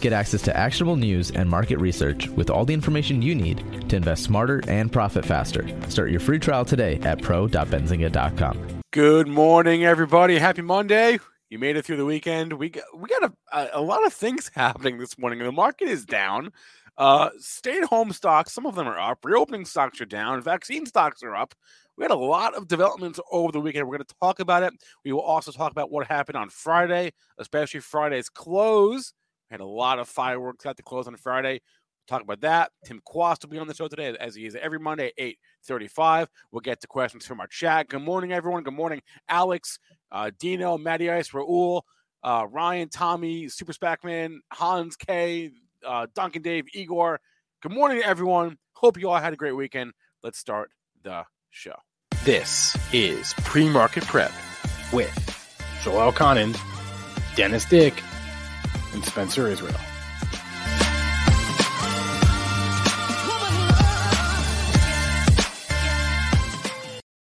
Get access to actionable news and market research with all the information you need to invest smarter and profit faster. Start your free trial today at pro.benzinga.com. Good morning, everybody. Happy Monday. You made it through the weekend. We got, we got a, a, lot of things happening this morning. The market is down. Uh, stay at home stocks, some of them are up. Reopening stocks are down. Vaccine stocks are up. We had a lot of developments over the weekend. We're going to talk about it. We will also talk about what happened on Friday, especially Friday's close had a lot of fireworks at the close on Friday. We'll talk about that. Tim Quast will be on the show today, as he is every Monday at 8.35. We'll get to questions from our chat. Good morning, everyone. Good morning, Alex, uh, Dino, Matty Ice, Raul, uh, Ryan, Tommy, Super Spackman, Hans K, uh, Duncan Dave, Igor. Good morning, everyone. Hope you all had a great weekend. Let's start the show. This is Pre-Market Prep with Joel Elconin, Dennis Dick, and Spencer Israel.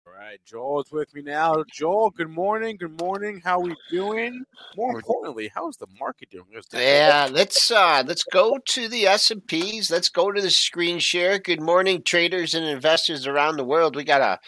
All right, Joel's with me now. Joel, good morning. Good morning. How are we doing? More importantly, how's the market doing? Yeah, let's uh let's go to the S and P's. Let's go to the screen share. Good morning, traders and investors around the world. We got a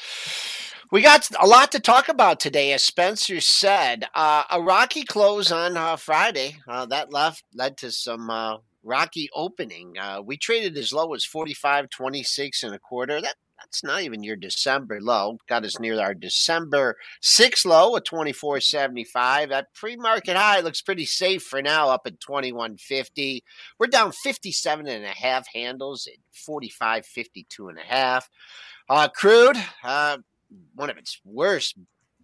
we got a lot to talk about today, as Spencer said. Uh, a rocky close on uh, Friday uh, that left led to some uh, rocky opening. Uh, we traded as low as 45, 26 and a quarter. That that's not even your December low. Got us near our December six low at 24.75. That pre-market high looks pretty safe for now, up at 21.50. We're down 57 and a half handles at 45.52 and a half. Uh, crude, uh, one of its worst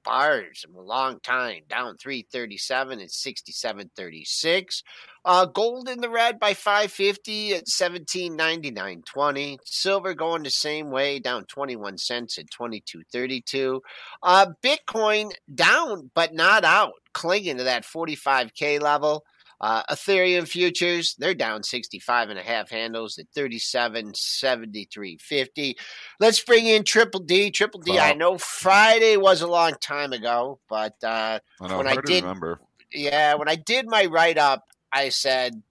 bars in a long time, down 337 and 6736. Uh, gold in the red by 550 at 1799.20. Silver going the same way, down 21 cents at 2232. Uh, Bitcoin down, but not out, clinging to that 45K level. Uh, Ethereum futures, they're down 65 and a half handles at 37, 73, 50. Let's bring in Triple D. Triple D, wow. I know Friday was a long time ago, but uh, I know, when I did, remember. yeah, when I did my write up, I said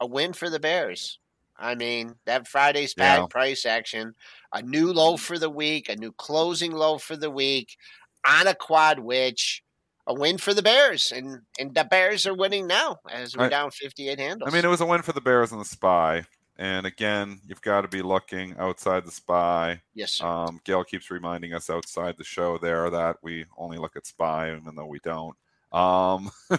a win for the Bears. I mean, that Friday's bad yeah. price action, a new low for the week, a new closing low for the week on a quad witch a win for the Bears, and and the Bears are winning now as we're I, down 58 handles. I mean, it was a win for the Bears and the Spy. And again, you've got to be looking outside the Spy. Yes, sir. Um, Gail keeps reminding us outside the show there that we only look at Spy, even though we don't. Um,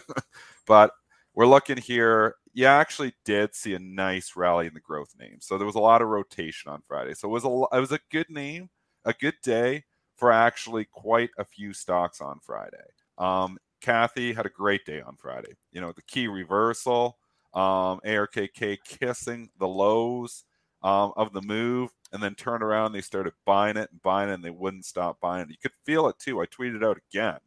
but we're looking here. You actually did see a nice rally in the growth name. So there was a lot of rotation on Friday. So it was a it was a good name, a good day for actually quite a few stocks on Friday. Um, Cathie had a great day on Friday. You know, the key reversal, um, ARKK kissing the lows um, of the move, and then turned around. They started buying it and buying it, and they wouldn't stop buying it. You could feel it too. I tweeted out again.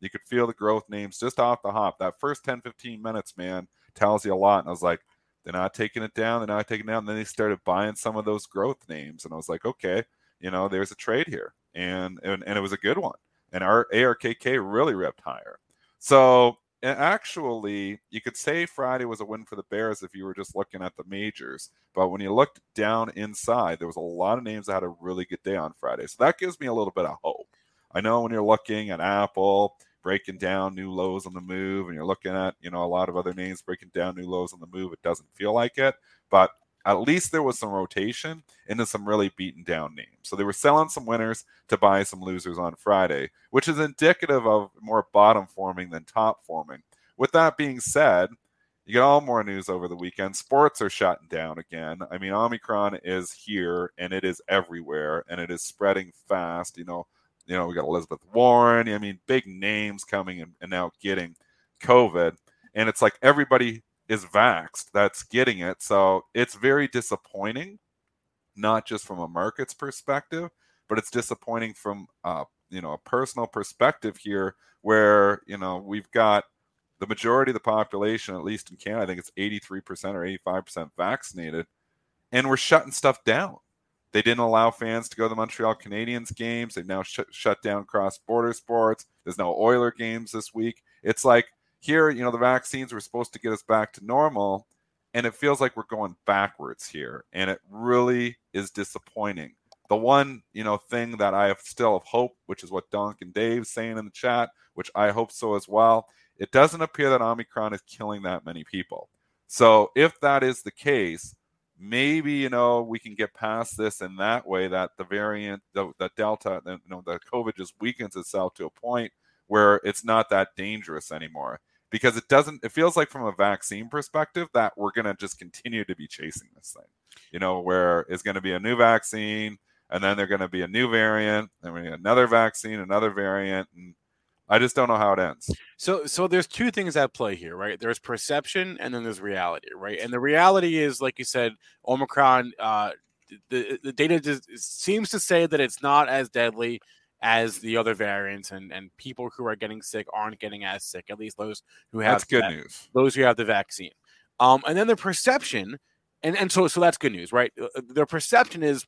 You could feel the growth names just off the hop. That first 10, 15 minutes, man, tells you a lot. And I was like, they're not taking it down. They're not taking it down. And then they started buying some of those growth names, and I was like, okay, you know, there's a trade here, and and, and it was a good one. And our ARKK really ripped higher. So actually, you could say Friday was a win for the Bears if you were just looking at the majors. But when you looked down inside, there was a lot of names that had a really good day on Friday. So that gives me a little bit of hope. I know when you're looking at Apple breaking down new lows on the move, and you're looking at you know a lot of other names breaking down new lows on the move, it doesn't feel like it. But at least there was some rotation into some really beaten down names. So they were selling some winners to buy some losers on Friday, which is indicative of more bottom forming than top forming. With that being said, you get all more news over the weekend. Sports are shutting down again. I mean, Omicron is here and it is everywhere and it is spreading fast. You know, you know, we got Elizabeth Warren. I mean, big names coming and, and now getting COVID. And it's like everybody is vaxxed that's getting it. So it's very disappointing, not just from a market's perspective, but it's disappointing from uh, you know a personal perspective here, where you know we've got the majority of the population, at least in Canada, I think it's 83% or 85% vaccinated, and we're shutting stuff down. They didn't allow fans to go to the Montreal Canadiens games. They've now sh- shut down cross border sports. There's no Oiler games this week. It's like here, you know, the vaccines were supposed to get us back to normal, and it feels like we're going backwards here, and it really is disappointing. The one, you know, thing that I have still have hope, which is what Duncan Dave's saying in the chat, which I hope so as well. It doesn't appear that Omicron is killing that many people. So if that is the case, maybe you know we can get past this in that way that the variant, the, the Delta, you know, the COVID just weakens itself to a point where it's not that dangerous anymore because it doesn't it feels like from a vaccine perspective that we're going to just continue to be chasing this thing you know where it's going to be a new vaccine and then they're going to be a new variant and we get another vaccine another variant and i just don't know how it ends. So so there's two things at play here right? There's perception and then there's reality right? And the reality is like you said omicron uh the, the data just seems to say that it's not as deadly as the other variants, and and people who are getting sick aren't getting as sick. At least those who have that's good news. Those who have the vaccine. Um, and then the perception, and and so so that's good news, right? Uh, uh, their perception is,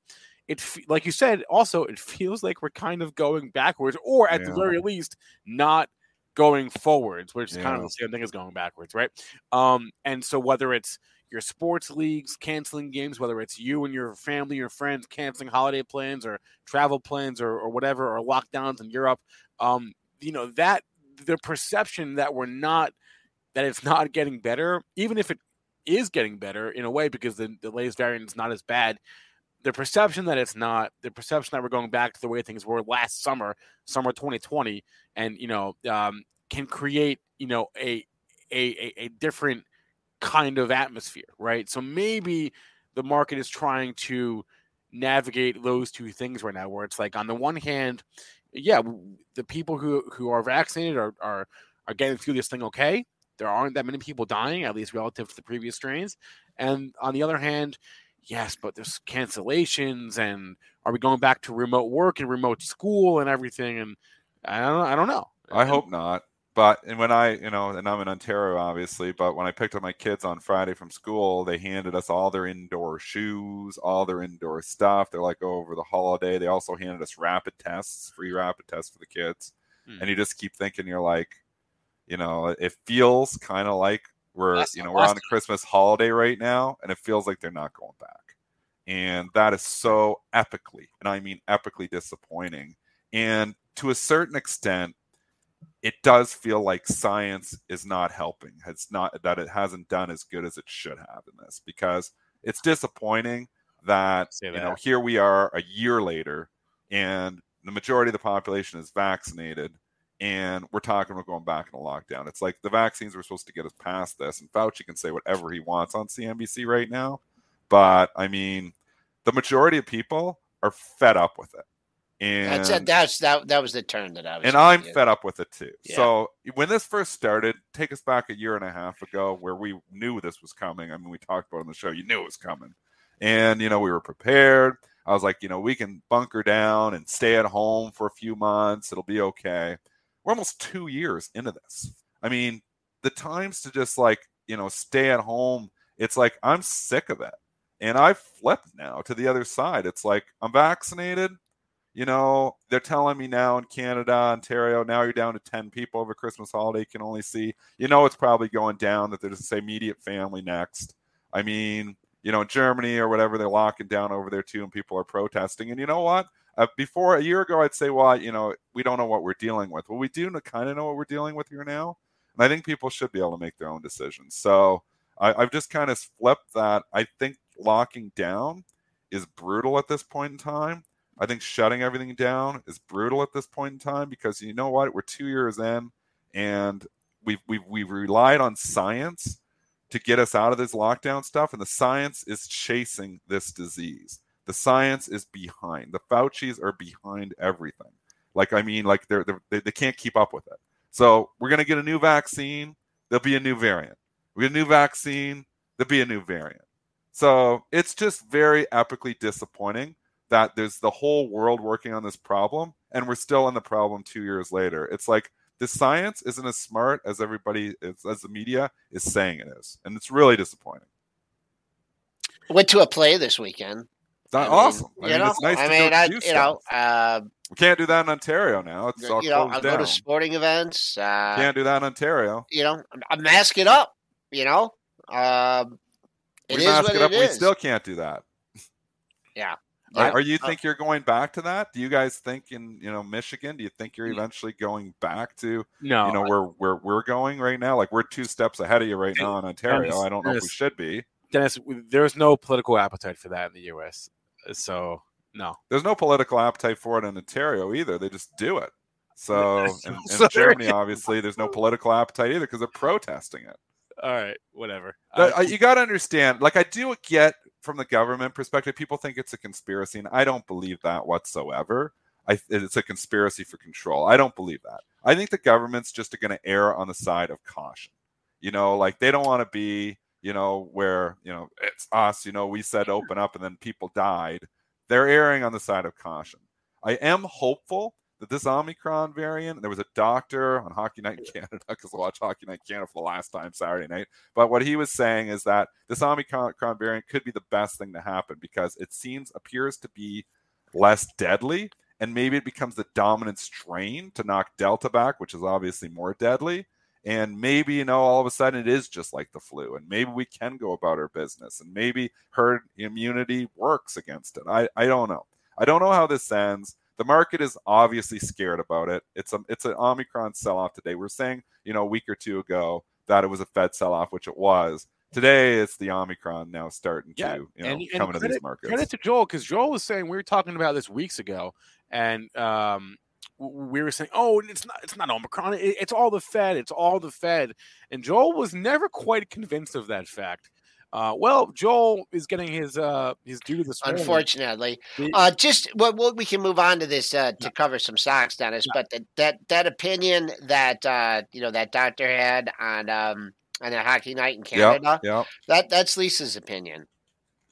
it like you said, also it feels like we're kind of going backwards, or at yeah. the very least, not going forwards, which is yeah. kind of the same thing as going backwards, right? Um, and so whether it's your sports leagues canceling games, whether it's you and your family, your friends canceling holiday plans or travel plans or, or whatever, or lockdowns in Europe. Um, you know, that the perception that we're not, that it's not getting better, even if it is getting better in a way because the, the latest variant is not as bad. The perception that it's not, the perception that we're going back to the way things were last summer, summer 2020, and you know, um, can create you know a a, a different kind of atmosphere, right? So maybe the market is trying to navigate those two things right now, where it's like on the one hand, yeah, the people who who are vaccinated are are are getting through this thing okay. There aren't that many people dying, at least relative to the previous strains. And on the other hand, yes, but there's cancellations, and are we going back to remote work and remote school and everything? And I don't, I don't know. I hope not. But and when I, you know, and I'm in Ontario, obviously, but when I picked up my kids on Friday from school, they handed us all their indoor shoes, all their indoor stuff. They're like oh, over the holiday. They also handed us rapid tests, free rapid tests for the kids. Hmm. And you just keep thinking, you're like, you know, it feels kind of like we're, That's you know, we're on the Christmas holiday right now, and it feels like they're not going back. And that is so epically, and I mean epically disappointing. And to a certain extent, it does feel like science is not helping. It's not that it hasn't done as good as it should have in this because it's disappointing that, that. you know here we are a year later and the majority of the population is vaccinated and we're talking about going back in a lockdown. It's like the vaccines were supposed to get us past this, and Fauci can say whatever he wants on CNBC right now, but I mean, the majority of people are fed up with it. And that's it. That's that. That was the term that I was. And I'm fed up with it too. Yeah. So when this first started, take us back a year and a half ago, where we knew this was coming. I mean, we talked about it on the show. You knew it was coming, and you know we were prepared. I was like, you know, we can bunker down and stay at home for a few months. It'll be okay. We're almost two years into this. I mean, the times to just like you know, stay at home. It's like I'm sick of it. And I've flipped now to the other side. It's like I'm vaccinated. You know, they're telling me now in Canada, Ontario, now you're down to 10 people over Christmas holiday. Can only see, you know, it's probably going down that there's say immediate family next. I mean, you know, Germany or whatever, they're locking down over there too, and people are protesting. And you know what? Uh, before a year ago, I'd say, well, you know, we don't know what we're dealing with. Well, we do kind of know what we're dealing with here now. And I think people should be able to make their own decisions. So I, I've just kind of flipped that. I think locking down is brutal at this point in time. I think shutting everything down is brutal at this point in time because you know what? We're two years in and we've, we've, we've relied on science to get us out of this lockdown stuff. And the science is chasing this disease. The science is behind. The Fauci's are behind everything. Like, I mean, like they're, they're they, they can't keep up with it. So we're going to get a new vaccine. There'll be a new variant. We get a new vaccine. There'll be a new variant. So it's just very epically disappointing that there's the whole world working on this problem and we're still on the problem two years later. It's like the science isn't as smart as everybody is, as the media is saying it is, and it's really disappointing. Went to a play this weekend. That's awesome. I mean, know, it's nice I mean, I, you know, uh, we can't do that in Ontario now. It's all you know, I go to sporting events. Uh, can't do that in Ontario. You know, I mask it up. You know, um, it we mask it up. It we still can't do that. Yeah. Are, are, you think you're going back to that? Do you guys think in you know Michigan? Do you think you're eventually going back to no, you know where where we're going right now? Like we're two steps ahead of you right now in Ontario. I don't know if we should be. Dennis, there's no political appetite for that in the U.S. So no, there's no political appetite for it in Ontario either. They just do it. So in, in Germany, obviously, there's no political appetite either because they're protesting it. All right, whatever. Uh, you got to understand. Like I do get from the government perspective, people think it's a conspiracy, and I don't believe that whatsoever. I, it's a conspiracy for control. I don't believe that. I think the government's just going to err on the side of caution. You know, like they don't want to be, you know, where you know it's us. You know, we said open up, and then people died. They're erring on the side of caution. I am hopeful that this Omicron variant, there was a doctor on Hockey Night in Canada, because I watched Hockey Night in Canada for the last time Saturday night. But what he was saying is that this Omicron variant could be the best thing to happen because it seems, appears to be less deadly. And maybe it becomes the dominant strain to knock Delta back, which is obviously more deadly. And maybe, you know, all of a sudden it is just like the flu. And maybe we can go about our business. And maybe herd immunity works against it. I, I don't know. I don't know how this ends the market is obviously scared about it. It's a it's an Omicron sell off today. We're saying you know a week or two ago that it was a Fed sell off, which it was. Today it's the Omicron now starting yeah, to you know and, and come into these markets. Credit to Joel because Joel was saying we were talking about this weeks ago, and um, we were saying, "Oh, it's not it's not Omicron. it's all the Fed. It's all the Fed." And Joel was never quite convinced of that fact. Uh, well, Joel is getting his uh, his due this morning. Unfortunately, uh, just well, well, we can move on to this uh, to cover some socks, Dennis. But the, that that opinion that uh, you know that doctor had on um, on a hockey night in Canada, yeah, yep. that that's Lisa's opinion.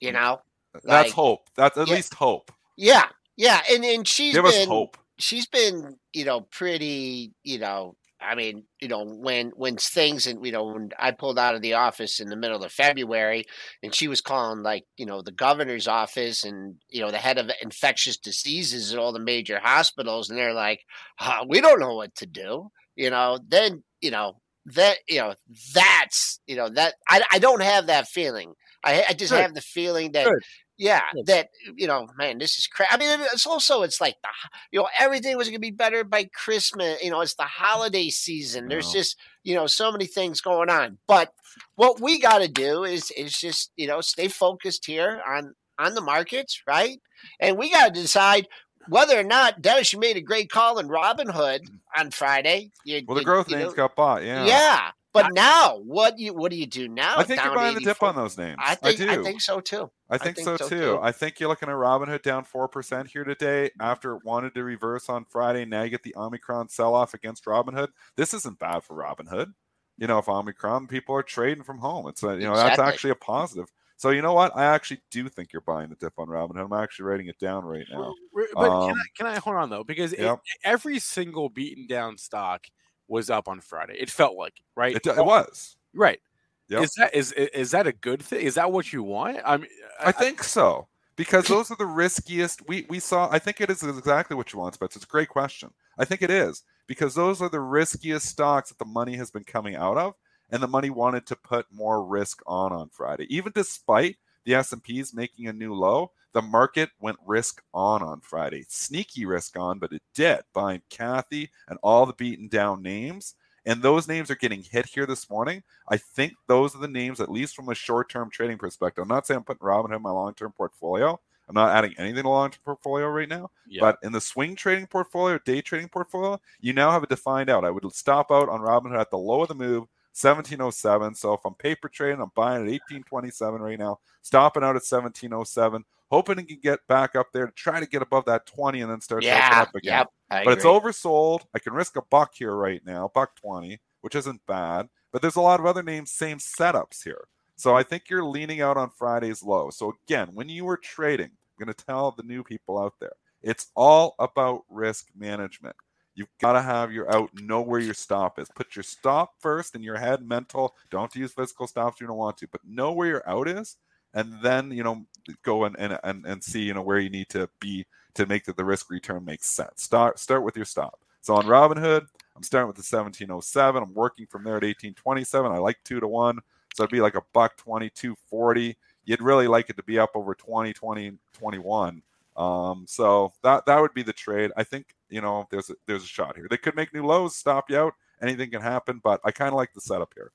You mm. know, that's like, hope. That's at yeah, least hope. Yeah, yeah, and and she's give been, us hope. She's been you know pretty you know I mean, you know, when when things and you know, when I pulled out of the office in the middle of February, and she was calling like you know the governor's office and you know the head of infectious diseases at all the major hospitals, and they're like, oh, we don't know what to do. You know, then you know that you know that's you know that I I don't have that feeling. I I just Good. have the feeling that Good. Yeah, that you know, man, this is crap. I mean, it's also it's like the you know everything was going to be better by Christmas. You know, it's the holiday season. There's just you know so many things going on. But what we got to do is is just you know stay focused here on on the markets, right? And we got to decide whether or not Dennis, you made a great call in Robinhood mm. on Friday. You, well, the you, growth you names know, got bought. Yeah, yeah. But now, what do you what do you do now? I think you're buying the dip on those names. I think I, I think so too. I think, I think so, so too. too. I think you're looking at Robinhood down four percent here today after it wanted to reverse on Friday. Now you get the Omicron sell off against Robinhood. This isn't bad for Robinhood. You know, if Omicron people are trading from home, it's a, you know exactly. that's actually a positive. So you know what? I actually do think you're buying the dip on Robinhood. I'm actually writing it down right now. But um, can, I, can I hold on though? Because yep. it, every single beaten down stock was up on Friday. It felt like right. It, it was Right. Yep. Is that is is that a good thing? Is that what you want? I mean, I think so because those are the riskiest. We we saw. I think it is exactly what you want, but It's a great question. I think it is because those are the riskiest stocks that the money has been coming out of, and the money wanted to put more risk on on Friday, even despite the S and P's making a new low. The market went risk on on Friday, sneaky risk on, but it did, buying Cathie and all the beaten down names. And those names are getting hit here this morning. I think those are the names, at least from a short term trading perspective. I'm not saying I'm putting Robinhood in my long term portfolio. I'm not adding anything to long term portfolio right now. Yeah. But in the swing trading portfolio, day trading portfolio, you now have a defined out. I would stop out on Robinhood at the low of the move, 1707. So if I'm paper trading, I'm buying at 1827 right now, stopping out at 1707, hoping it can get back up there to try to get above that 20 and then start taking Yeah, up again yep. But it's oversold. I can risk a buck here right now, buck 20, which isn't bad. But there's a lot of other names, same setups here. So I think you're leaning out on Friday's low. So again, when you are trading, I'm going to tell the new people out there, it's all about risk management. You've got to have your out, know where your stop is. Put your stop first in your head, mental. Don't use physical stops if you don't want to, but know where your out is, and then you know go and and and, see you know where you need to be to make that the risk return makes sense. Start start with your stop. So on Robinhood, I'm starting with the 1707. I'm working from there at 1827. I like two to one. So it'd be like a buck 22 40. You'd really like it to be up over 20, 20, 21. Um, so that that would be the trade. I think you know there's a, there's a shot here. They could make new lows, stop you out. Anything can happen, but I kind of like the setup here.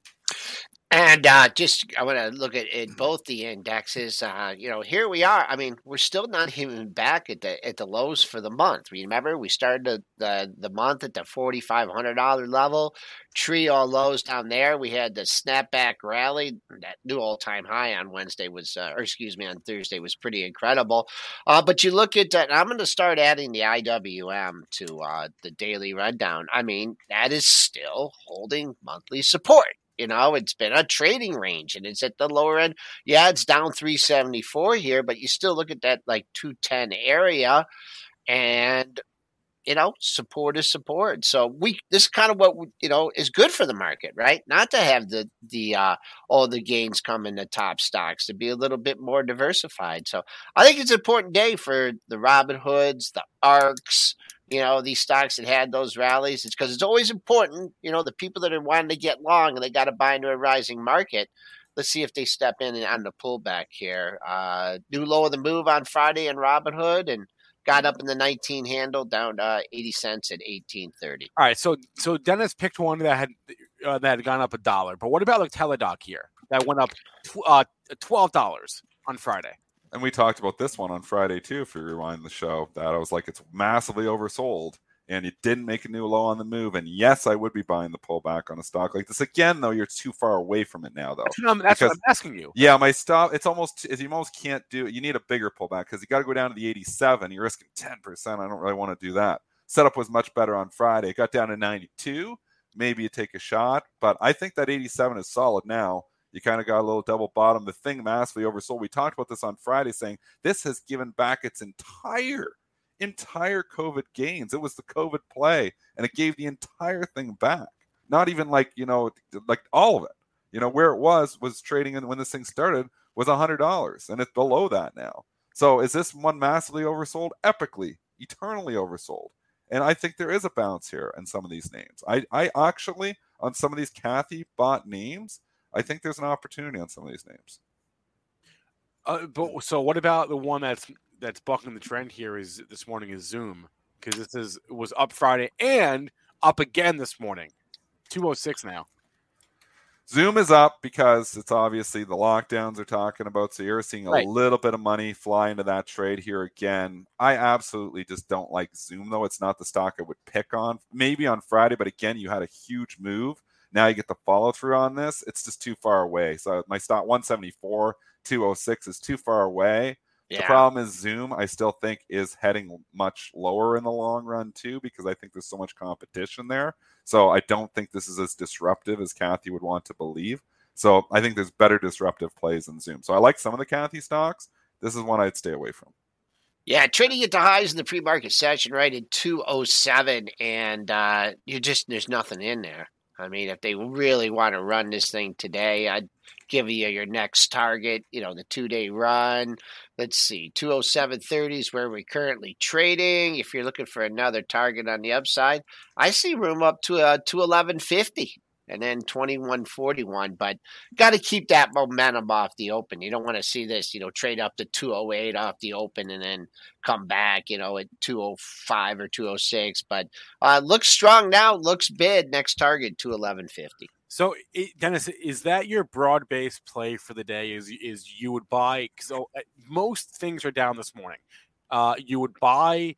And uh, just I want to look at, at both the indexes. Uh, you know, here we are. I mean, we're still not even back at the at the lows for the month. Remember, we started the the, the month at the forty five hundred dollar level. Tree all lows down there. We had the snapback rally. That new all time high on Wednesday was, uh, or excuse me, on Thursday was pretty incredible. Uh, but you look at that. I'm going to start adding the IWM to uh, the daily rundown. I mean, that is still holding monthly support. You know, it's been a trading range and it's at the lower end. Yeah, it's down 374 here, but you still look at that like 210 area and you know, support is support. So we this is kind of what you know is good for the market, right? Not to have the the uh all the gains come in the top stocks, to be a little bit more diversified. So I think it's an important day for the Robinhoods, the ARKKs, you know, these stocks that had those rallies. It's because it's always important, you know, the people that are wanting to get long and they got to buy into a rising market. Let's see if they step in on the pullback here. Uh, new low of the move on Friday in Robinhood and got up in the 19 handle down uh, 80 cents at 1830. All right, so so Dennis picked one that had uh, that had gone up a dollar, but what about like Teladoc here that went up tw- uh, twelve dollars on Friday? And we talked about this one on Friday too. If you rewind the show, that I was like, it's massively oversold, and it didn't make a new low on the move. And yes, I would be buying the pullback on a stock like this again. Though you're too far away from it now, though. That's, what I'm, that's what I'm asking you. Yeah, my stop. It's almost you almost can't do it. You need a bigger pullback because you got to go down to the 87. You're risking 10 percent. I don't really want to do that. Setup was much better on Friday. It got down to 92. Maybe you take a shot, but I think that 87 is solid now. You kind of got a little double bottom. The thing massively oversold. We talked about this on Friday, saying this has given back its entire entire COVID gains. It was the COVID play, and it gave the entire thing back. Not even like you know, like all of it. You know, where it was was trading in when this thing started was a hundred dollars, and it's below that now. So is this one massively oversold? Epically, eternally oversold. And I think there is a bounce here in some of these names. I, I actually on some of these Cathie bought names, I think there's an opportunity on some of these names. Uh, but so what about the one that's that's bucking the trend here? Is this morning is Zoom because this is was up Friday and up again this morning, two oh six now. Zoom is up because it's obviously the lockdowns are talking about. So you're seeing a Right. little bit of money fly into that trade here again. I absolutely just don't like Zoom, though. It's not the stock I would pick on. Maybe on Friday, but again, you had a huge move. Now you get the follow through on this. It's just too far away. So my stock 174, 206 is too far away. The problem is Zoom, I still think, is heading much lower in the long run, too, because I think there's so much competition there. So I don't think this is as disruptive as Cathie would want to believe. So I think there's better disruptive plays in Zoom. So I like some of the Cathie stocks. This is one I'd stay away from. Yeah, trading at the highs in the pre-market session, right oh seven, and uh, you just there's nothing in there. I mean, if they really want to run this thing today, I'd give you your next target, you know, the two day run. Let's see, 207.30 is where we're currently trading. If you're looking for another target on the upside, I see room up to uh, 211.50 and then 2141 but got to keep that momentum off the open you don't want to see this you know trade up to 208 off the open and then come back you know at 205 or 206 but uh looks strong now looks bid next target 21150 so, Dennis, is that your broad-based play for the day? Is is you would buy? So uh, most things are down this morning. Uh, you would buy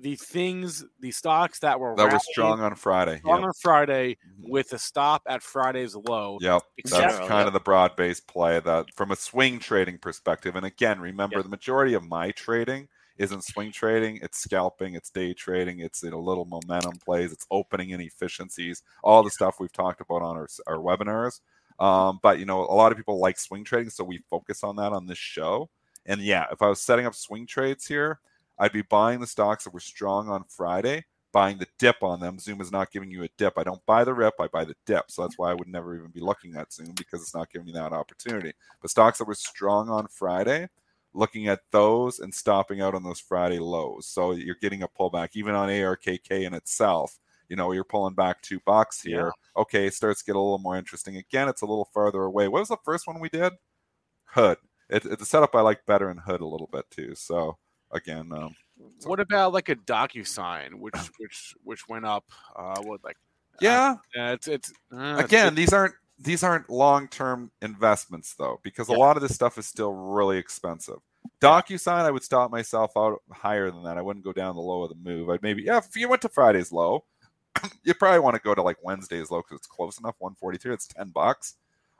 the things, the stocks that were that were strong on Friday, strong yep. on Friday mm-hmm. with a stop at Friday's low. Yep, that's kind yep. of the broad-based play that from a swing trading perspective. And again, remember yep. the majority of my trading isn't swing trading; it's scalping, it's day trading, it's a little momentum plays, it's opening inefficiencies, all the stuff we've talked about on our, our webinars. Um, but you know, a lot of people like swing trading, so we focus on that on this show. And yeah, if I was setting up swing trades here, I'd be buying the stocks that were strong on Friday, buying the dip on them. Zoom is not giving you a dip. I don't buy the rip, I buy the dip. So that's why I would never even be looking at Zoom because it's not giving me that opportunity. But stocks that were strong on Friday, looking at those and stopping out on those Friday lows. So you're getting a pullback even on ARKK in itself. You know, you're pulling back two bucks here. Yeah. Okay, it starts to get a little more interesting. Again, it's a little farther away. What was the first one we did? Hood. It, it's a setup I like better in Hood a little bit too. So again. Um, so. What about like a DocuSign, which which which went up? Uh, what like? Yeah, uh, it's it's uh, again it's, these aren't these aren't long term investments though, because yeah. a lot of this stuff is still really expensive. DocuSign, I would stop myself out higher than that. I wouldn't go down the low of the move. I'd maybe yeah, if you went to Friday's low, you probably want to go to like Wednesday's low because it's close enough. One forty three. It's ten bucks.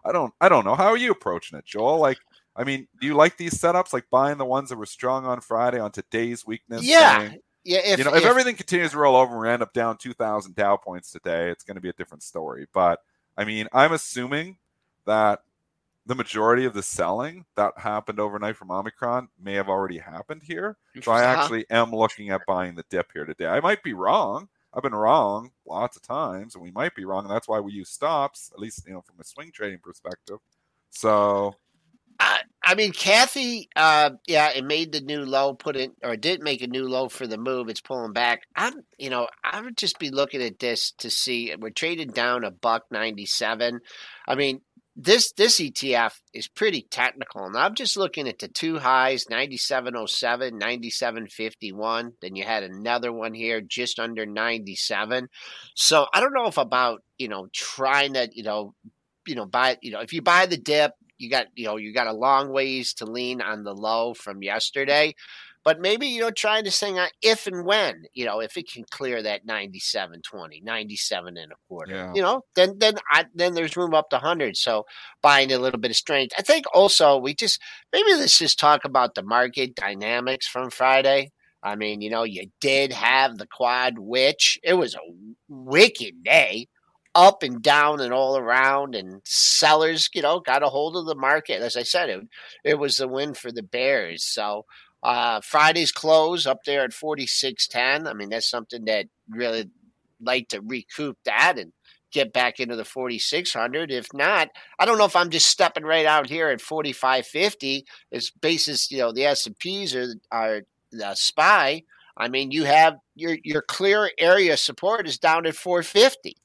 I don't I don't know. How are you approaching it, Joel? Like I mean, do you like these setups, like buying the ones that were strong on Friday on today's weakness? Yeah. Yeah, if, you know, if, if, everything continues to roll over and we end up down 2,000 Dow points today, it's going to be a different story. But I mean, I'm assuming that the majority of the selling that happened overnight from Omicron may have already happened here. So I uh-huh. actually am looking at buying the dip here today. I might be wrong. I've been wrong lots of times, and we might be wrong. And that's why we use stops, at least you know from a swing trading perspective. So I, I mean, Cathie, uh, yeah, it made the new low, put it or did make a new low for the move. It's pulling back. I'm, you know, I would just be looking at this to see we're trading down a buck ninety seven. I mean, this this ETF is pretty technical, and I'm just looking at the two highs 9707, 9751. Then you had another one here just under 97. So I don't know if about you know trying to you know you know buy you know if you buy the dip you got you know you got a long ways to lean on the low from yesterday but maybe you know trying to sing on if and when you know if it can clear that 97 20 97 and a quarter yeah. you know then then I, then there's room up to 100 so buying a little bit of strength i think also we just maybe let's just talk about the market dynamics from friday i mean you know you did have the quad which it was a wicked day up and down and all around, and sellers, you know, got a hold of the market. As I said, it, it was the win for the Bears. So uh, Friday's close up there at 46.10. I mean, that's something that really like to recoup that and get back into the 4600 if not i don't know if i'm just stepping right out here at 4550 as basis you know the s&ps are, are the spy i mean you have your your clear area support is down at 450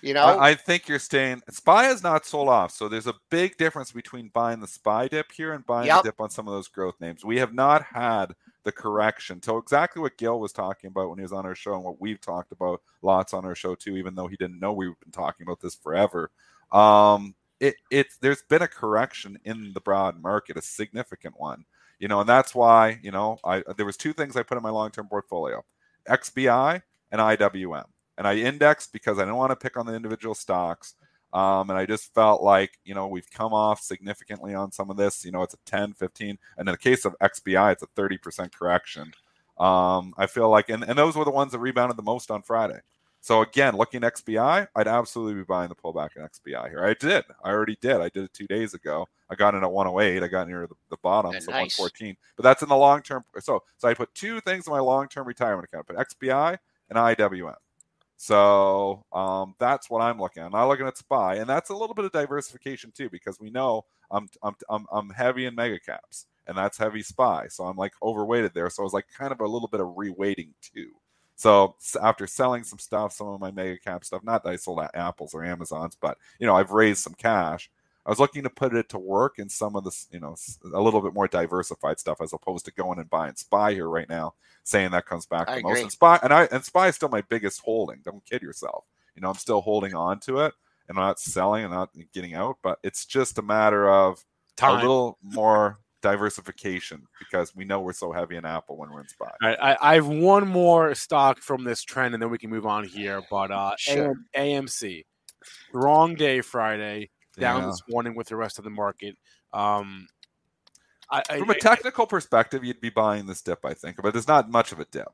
you know, I, I, think you're staying. Spy is not sold off, so there's a big difference between buying the Spy dip here and buying yep. the dip on some of those growth names. We have not had the correction. So exactly what Gil was talking about when he was on our show, and what we've talked about lots on our show too, even though he didn't know we've been talking about this forever. Um, it it's there's been a correction in the broad market, a significant one. You know, and that's why you know I there was two things I put in my long term portfolio: XBI and IWM and I indexed because I didn't want to pick on the individual stocks. Um, and I just felt like, you know, we've come off significantly on some of this. You know, it's a 10, 15. And in the case of XBI, it's a 30% correction. Um, I feel like, and, and those were the ones that rebounded the most on Friday. So again, looking at XBI, I'd absolutely be buying the pullback in XBI here. I did. I already did. I did it two days ago. I got in at 108. I got near the, the bottom, so nice. 114. But that's in the long term. So so I put two things in my long term retirement account. Put XBI and IWM. So um, that's what I'm looking at. I'm not looking at SPY, and that's a little bit of diversification too, because we know I'm I'm I'm, I'm heavy in mega caps, and that's heavy SPY. So I'm like overweighted there. So I was like kind of a little bit of reweighting too. So after selling some stuff, some of my mega cap stuff, not that I sold at apples or Amazons, but you know I've raised some cash. I was looking to put it to work in some of this, you know, a little bit more diversified stuff as opposed to going and buying SPY here right now, saying that comes back I the most. And SPY and I and SPY is still my biggest holding. Don't kid yourself. You know, I'm still holding on to it and I'm not selling and not getting out, but it's just a matter of Time. a little more diversification because we know we're so heavy in Apple when we're in SPY. All right, I, I have one more stock from this trend, and then we can move on here. But uh, Sure. AM, AMC, wrong day Friday, down Yeah. this morning with the rest of the market. Um, I, I, From a technical perspective, you'd be buying this dip, I think, but there's not much of a dip.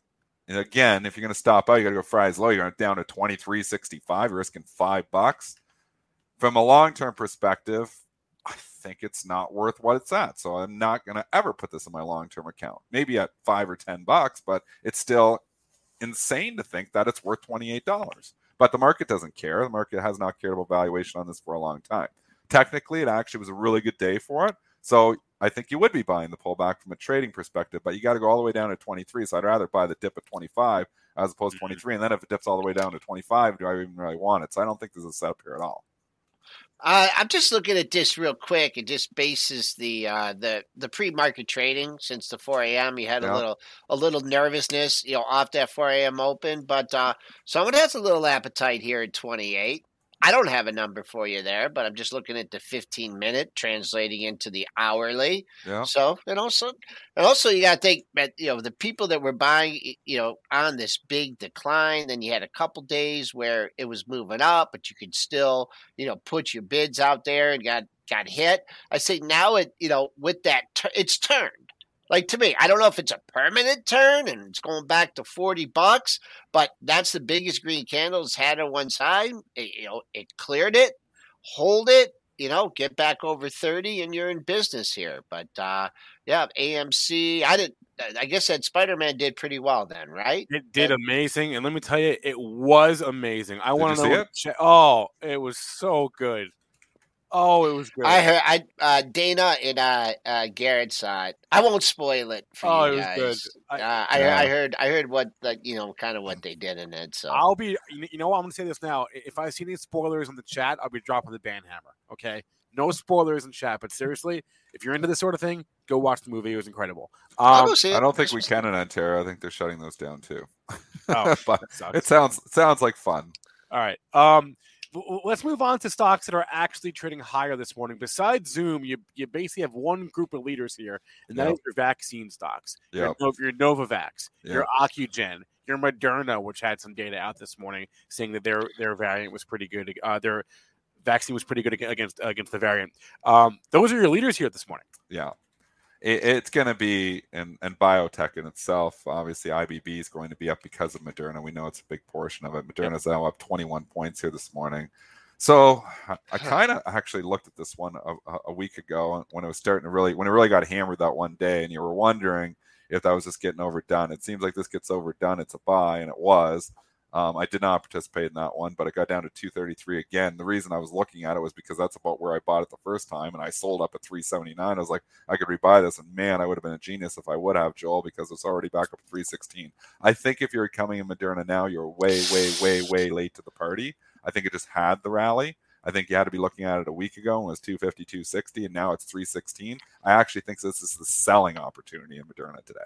And again, if you're going to stop out, you got to go fries low. You're down to 23.65. You're risking five bucks. From a long term perspective, I think it's not worth what it's at. So I'm not going to ever put this in my long term account. Maybe at five or 10 bucks, but it's still insane to think that it's worth $28. But the market doesn't care. The market has not cared about valuation on this for a long time. Technically, it actually was a really good day for it. So I think you would be buying the pullback from a trading perspective, but you got to go all the way down to 23. So I'd rather buy the dip at 25 as opposed to mm-hmm. 23. And then if it dips all the way down to 25, do I even really want it? So I don't think there's a setup here at all. Uh, I'm just looking at this real quick. It just bases the uh, the the pre market trading since the 4 a.m. You had Yeah. a little a little nervousness, you know, off that 4 a.m. open, but uh, someone has a little appetite here at 28. I don't have a number for you there, but I'm just looking at the 15 minute translating into the hourly. Yeah. So and also and also you got to think that you know the people that were buying you know on this big decline. Then you had a couple days where it was moving up, but you could still you know put your bids out there and got got hit. I say now it you know with that it's turned. Like to me, I don't know if it's a permanent turn and it's going back to forty bucks, but that's the biggest green candle it's had on one side. It, you know, it cleared it, hold it, you know, get back over 30 and you're in business here. But uh yeah, AMC, I did I guess that Spider-Man did pretty well then, right? It did amazing, and let me tell you, it was amazing. I want you to see know. it? che- Oh, it was so good. Oh, it was good. I heard I uh Dana and uh, uh Garrett saw it. I won't spoil it for Oh, you it was guys. good. I- uh, I, Yeah. I heard I heard what like you know kind of what they did in it. So I'll be. you know what? I'm gonna say this now. If I see any spoilers in the chat, I'll be dropping the ban hammer. Okay, no spoilers in chat. But seriously, if you're into this sort of thing, go watch the movie. It was incredible. I'll Um, go it. I don't think we can in Ontario. I think they're shutting those down too. Oh, but that sucks. it sounds it sounds like fun. All right. Um, w- w- let's move on to stocks that are actually trading higher this morning. Besides Zoom, you you basically have one group of leaders here, and that is Yep. your vaccine stocks. Your, Yep. Nov- your Novavax, your Yep. Ocugen, your Moderna, which had some data out this morning saying that their their variant was pretty good. Uh, their vaccine was pretty good against against the variant. Um, those are your leaders here this morning. Yeah. It, it's going to be, and, and biotech in itself, obviously IBB is going to be up because of Moderna. We know it's a big portion of it. Moderna's now up 21 points here this morning. So I- I kind of actually looked at this one a- a week ago when it was starting to really, when it really got hammered that one day, and you were wondering if that was just getting overdone. It seems like this gets overdone. It's a buy, and it was. Um, I did not participate in that one, but it got down to 233 again. The reason I was looking at it was because that's about where I bought it the first time, and I sold up at 379. I was like, I could rebuy this, and man, I would have been a genius if I would have, Joel, because it's already back up at 316. I think if you're coming in Moderna now, you're way, way, way, way late to the party. I think it just had the rally. I think you had to be looking at it a week ago and it was 250, 260, and now it's 316. I actually think this is the selling opportunity in Moderna today.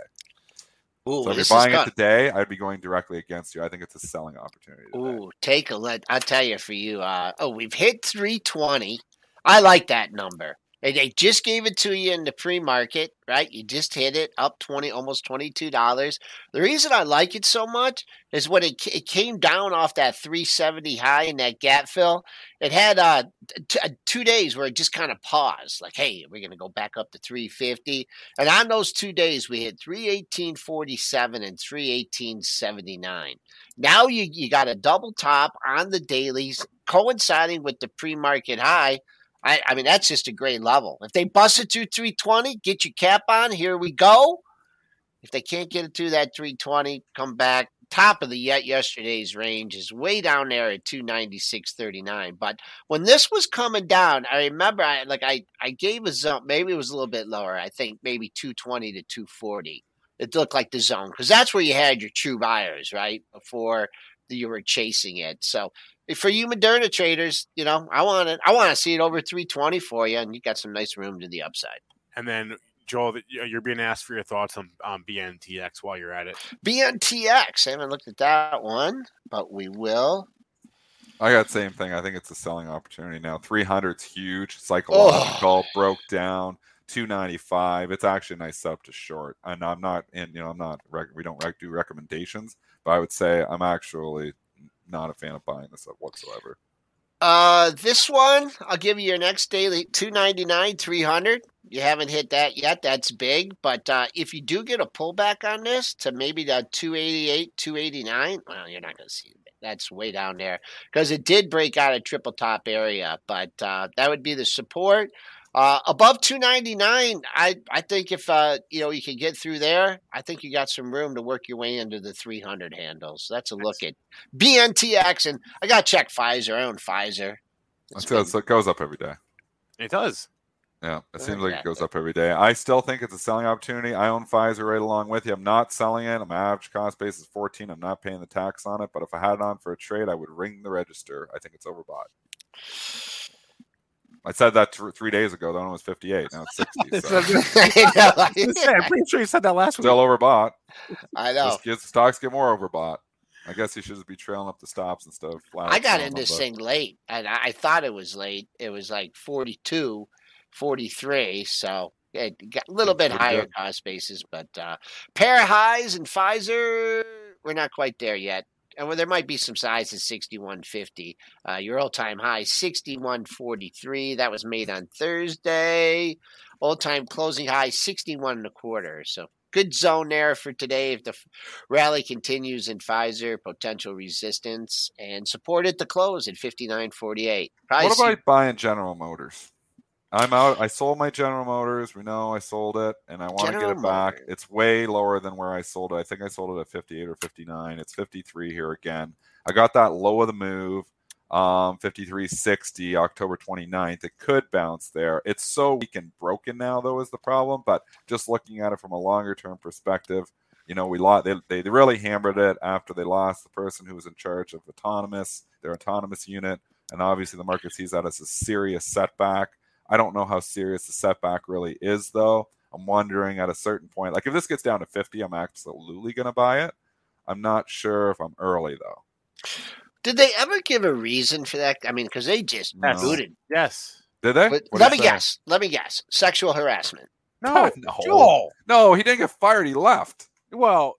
Ooh, so if you're buying it today, I'd be going directly against you. I think it's a selling opportunity. Today. Ooh, take a look. I'll tell you for you. Uh, oh, we've hit 320. I like that number. And they just gave it to you in the pre-market, right? You just hit it up 20, almost $22. The reason I like it so much is when it, it came down off that 370 high in that gap fill. It had uh, t- uh, two days where it just kind of paused, like, hey, we're going to go back up to 350. And on those two days, we hit 318.47 and 318.79. Now you, you got a double top on the dailies coinciding with the pre-market high. I, I mean, that's just a great level. If they bust it to 320, get your cap on. Here we go. If they can't get it to that 320, come back, top of the yet yesterday's range is way down there at 296.39. But when this was coming down, I remember I like I I gave a zone. Maybe it was a little bit lower. I think maybe 220 to 240. It looked like the zone because that's where you had your true buyers, right? Before you were chasing it. So for you Moderna traders, you know, I want it. I want to see it over 320 for you, and you got some nice room to the upside. And then Joel, you're being asked for your thoughts on, on BNTX while you're at it. BNTX. I haven't looked at that one, but we will. I got same thing. I think it's a selling opportunity now. 300's huge. Psychological oh. broke down. 295. It's actually a nice setup to short. And I'm not in, you know, I'm not, we don't do recommendations, but I would say I'm actually not a fan of buying this up whatsoever. Uh, this one, I'll give you your next daily 299, 300. You haven't hit that yet. That's big. But uh, if you do get a pullback on this to maybe the 288, 289, well, you're not going to see. That's way down there because it did break out a triple top area. But uh, that would be the support. Uh, above 299, I I think if uh, you know you can get through there, I think you got some room to work your way into the 300 handles. That's a look at BNTX, and I got to check Pfizer. I own Pfizer. Been... it goes up every day. It does. Yeah, it seems like it goes up every day. I still think it's a selling opportunity. I own Pfizer right along with you. I'm not selling it. My average cost base is 14. I'm not paying the tax on it. But if I had it on for a trade, I would ring the register. I think it's overbought. I said that th- three days ago. That one was 58. Now it's 60. So. I'm pretty sure you said that last Still week. Still overbought. I know. Gets, stocks get more overbought. I guess he should just be trailing up the stops instead of flat. I got in this thing late, and I thought it was late. It was like 42, 43. So it got a little bit higher good. cost basis, but uh, pair highs and Pfizer, we're not quite there yet and well, there might be some size at 6150. Uh, your all time high 6143. That was made on Thursday. All time closing high 61 and a quarter. So good zone there for today. If the rally continues in Pfizer, potential resistance and support at the close at 59.48. What about see- buying General Motors? I'm out. I sold my General Motors. We know I sold it, and I want to get it back. Motors. It's way lower than where I sold it. I think I sold it at 58 or 59. It's 53 here again. I got that low of the move, um, 53.60, October 29th. It could bounce there. It's so weak and broken now, though, is the problem. But just looking at it from a longer term perspective, you know, we lost. They, they really hammered it after they lost the person who was in charge of autonomous, their autonomous unit, and obviously the market sees that as a serious setback. I don't know how serious the setback really is, though. I'm wondering at a certain point, like if this gets down to 50, I'm absolutely going to buy it. I'm not sure if I'm early, though. Did they ever give a reason for that? I mean, because they just no. booted. Yes. Did they? let me guess. Let me guess. Sexual harassment. No, no, Joel. no, he didn't get fired. He left. Well,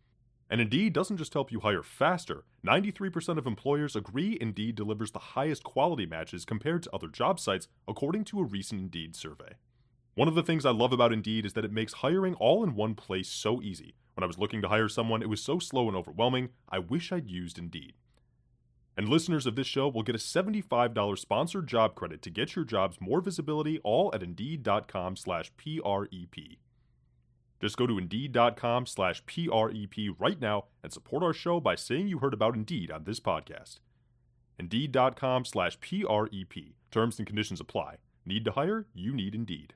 And Indeed doesn't just help you hire faster. 93% of employers agree Indeed delivers the highest quality matches compared to other job sites, according to a recent Indeed survey. One of the things I love about Indeed is that it makes hiring all in one place so easy. When I was looking to hire someone, it was so slow and overwhelming, I wish I'd used Indeed. And listeners of this show will get a $75 sponsored job credit to get your jobs more visibility all at Indeed.com slash PREP. Just go to Indeed.com slash PREP right now and support our show by saying you heard about Indeed on this podcast. Indeed.com slash PREP. Terms and conditions apply. Need to hire? You need Indeed.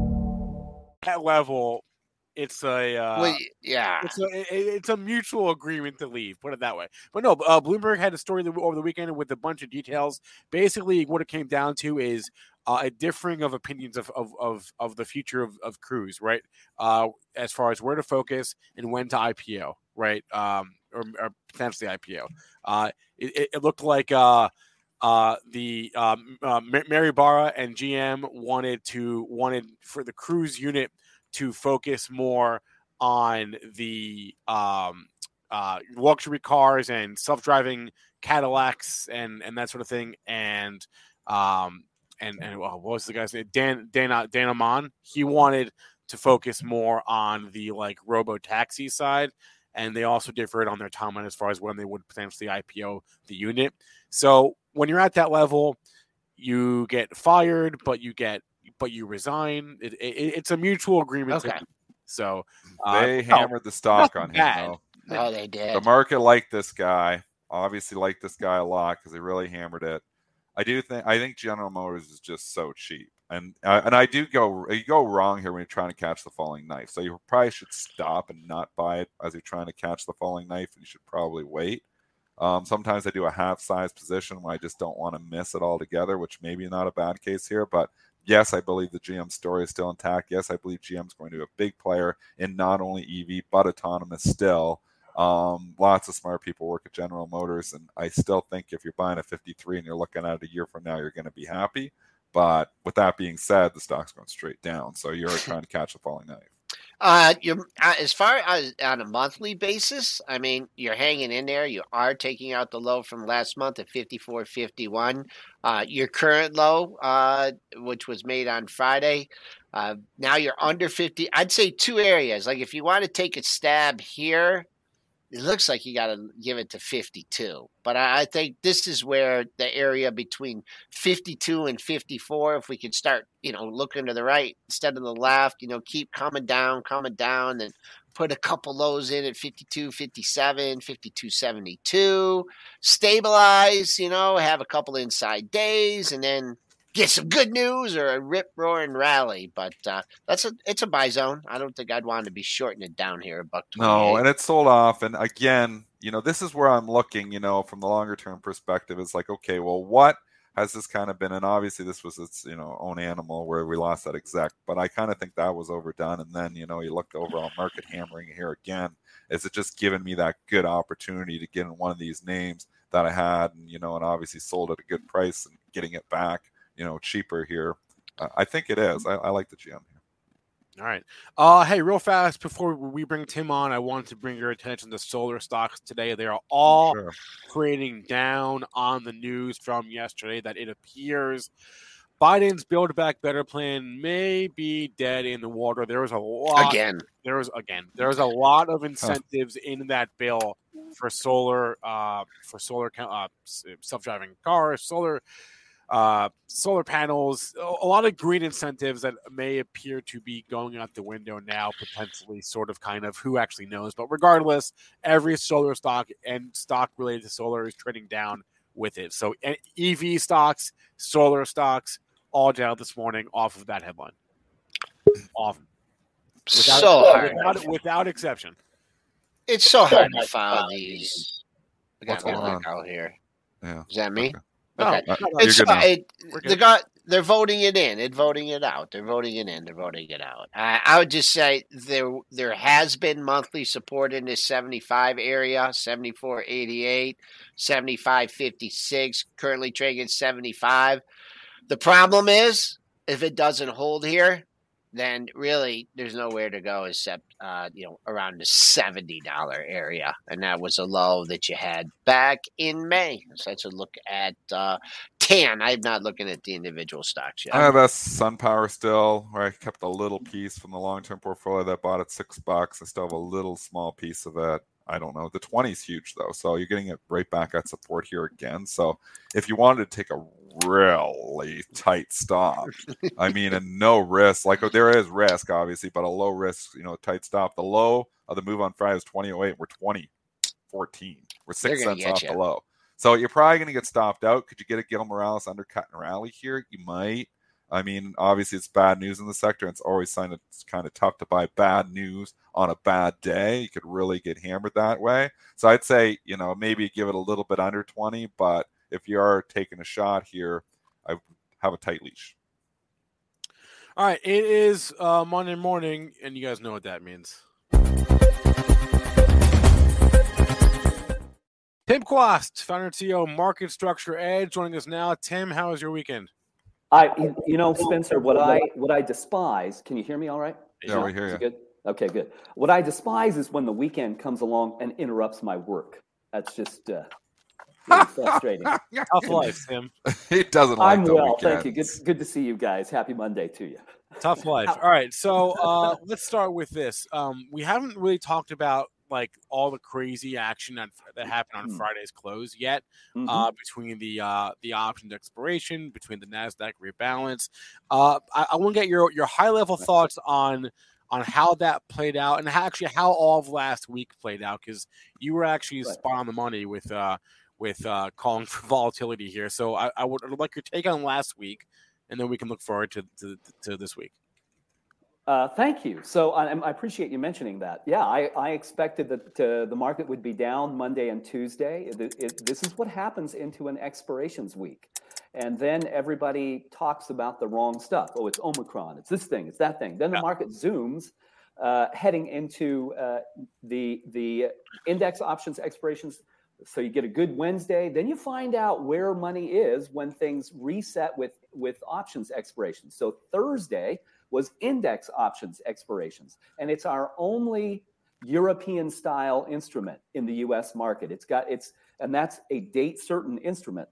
that level, it's a uh, well, yeah. it's a it- it's a mutual agreement to leave. Put it that way. But no, uh, Bloomberg had a story over the weekend with a bunch of details. Basically, what it came down to is uh, a differing of opinions of of of, of the future of, of cruise, right? Uh, as far as where to focus and when to IPO, right? Um, or, or potentially IPO. Uh, it, it- it looked like uh, uh, the um, uh, Mary Barra and GM wanted to wanted for the cruise unit to focus more on the um, uh, luxury cars and self-driving Cadillacs and and that sort of thing. And um, and and uh, what was the guy's name? Dan Dan Dan Ammann. He wanted to focus more on the like robo taxi side. And they also differed on their timeline as far as when they would potentially IPO the unit. So when you're at that level, you get fired, but you get but you resign. It, it, it's a mutual agreement. Okay. leave. So uh, They no, hammered the stock on him. bad. Though. Oh, they did. The market liked this guy. Obviously, liked this guy a lot because they really hammered it. I do think I think General Motors is just so cheap, and uh, and I do go you go wrong here when you're trying to catch the falling knife. So you probably should stop and not buy it as you're trying to catch the falling knife, and you should probably wait. Um, sometimes I do a half size position where I just don't want to miss it altogether, which maybe not a bad case here, but yes, I believe the GM story is still intact. Yes, I believe GM is going to be a big player in not only EV but autonomous still. Um, lots of smart people work at General Motors, and I still think if you're buying a 53 and you're looking at it a year from now, you're going to be happy. But with that being said, the stock's going straight down, so you're trying to catch a falling knife. Uh, you uh, as far as on a monthly basis, I mean, you're hanging in there. You are taking out the low from last month at 54.51. Uh, your current low, uh, which was made on Friday, uh, now you're under 50. I'd say two areas. Like if you want to take a stab here, it looks like you got to give it to 52. But I, think this is where the area between 52 and 54, if we could start, you know, looking to the right instead of the left, you know, keep coming down, coming down, and put a couple lows in at 52, 57, 52, 72, stabilize, you know, have a couple inside days, and then get some good news or a rip roaring rally. But uh, that's a it's a buy zone. I don't think I'd want to be shorting it down here a buck. No, and it's sold off. And again, you know, this is where I'm looking, you know, from the longer term perspective. It's like, okay, well, what has this kind of been? And obviously, this was its, you know, own animal where we lost that exec. But I kind of think that was overdone. And then, you know, you look overall market hammering here again. Is it just giving me that good opportunity to get in one of these names that I had, and you know, and obviously sold at a good price and getting it back, you know, cheaper here? Uh, I think it is. I, I like the GM here. All right. Uh, hey, real fast before we bring Tim on, I want to bring your attention to solar stocks today. They are all Sure. trading down on the news from yesterday that it appears Biden's Build Back Better plan may be dead in the water. There was a lot again. there was again there was a lot of incentives in that bill for solar uh for solar uh, self-driving cars solar uh solar panels a a lot of green incentives that may appear to be going out the window now potentially sort of kind of who actually knows but regardless every solar stock and stock related to solar is trading down with it so ev stocks solar stocks all down this morning off of that headline off without, so hard. without, without exception. It's so hard to follow these. I got What's my going link out here. Yeah. Is that me? Okay. Okay. Uh, No, no, you're It's good so, it, We're they got they're voting it in. They're voting it out. They're voting it in. They're voting it out. I, I would just say there there has been monthly support in this 75 area, 74.88, 75.56, currently trading at 75. The problem is if it doesn't hold here, then really there's nowhere to go except uh, you know around the seventy dollar area, and that was a low that you had back in May. So let's look at uh, TAN. I'm not looking at the individual stocks yet. I have a SunPower still, where I kept a little piece from the long-term portfolio that bought at six bucks. I still have a little small piece of it. I don't know. The 20 is huge though, so you're getting it right back at support here again. So if you wanted to take a really tight stop, I mean, and no risk, like there is risk obviously, but a low risk, you know, tight stop. The low of the move on Friday was 2008. We're 2014. We're six cents off ya. the low. So you're probably going to get stopped out. Could you get a Gil Morales undercut and rally here? You might. I mean, obviously it's bad news in the sector. And it's always kind of, it's kind of tough to buy bad news on a bad day. You could really get hammered that way. So I'd say, you know, maybe give it a little bit under 20, but if you are taking a shot here, I have a tight leash. All right, it is uh, Monday morning, and you guys know what that means. Tim Quast, founder and CEO, Market Structure Edge, joining us now. Tim, how was your weekend? I, you know, Spencer, what I what I despise. Can you hear me? All right? Yeah, we hear you. Good. Okay, good. What I despise is when the weekend comes along and interrupts my work. That's just uh, really frustrating. Tough life, Tim. he doesn't like I'm the well, thank you. Good, good to see you guys. Happy Monday to you. Tough life. All right, so uh, let's start with this. Um, we haven't really talked about like all the crazy action that, that happened on Mhm. Friday's close yet. Mhm. uh, between the uh, the options expiration, between the Nasdaq rebalance. Uh, I, I want to get your your high level thoughts on on how that played out and how, actually how all of last week played out because you were actually Right. spot on the money with uh, with uh, calling for volatility here. So I, I would like your take on last week, and then we can look forward to to, to this week. Uh, thank you. So I, I appreciate you mentioning that. Yeah, I, I expected that uh, the market would be down Monday and Tuesday. It- it- this is what happens into an expirations week. And then everybody talks about the wrong stuff. Oh, it's Omicron. It's this thing. It's that thing. Then the Yeah. market zooms, uh, heading into uh, the the index options expirations. So you get a good Wednesday. Then you find out where money is when things reset with with options expiration So Thursday was index options expirations. And it's our only European style instrument in the US market. It's got it's and that's a date certain instrument.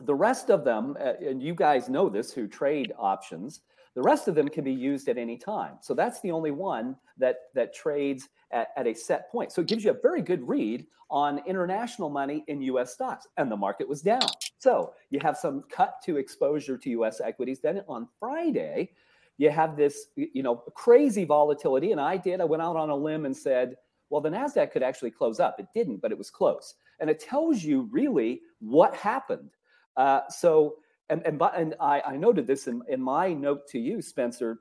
The rest of them, uh, and you guys know this who trade options, the rest of them can be used at any time. So that's the only one that that trades at, at a set point. So it gives you a very good read on international money in US stocks. And the market was down. So you have some cut to exposure to US equities. Then on Friday, you have this you know crazy volatility and i did i went out on a limb and said well the nasdaq could actually close up it didn't but it was close and it tells you really what happened uh, so and and, but- and I, I noted this in, in my note to you spencer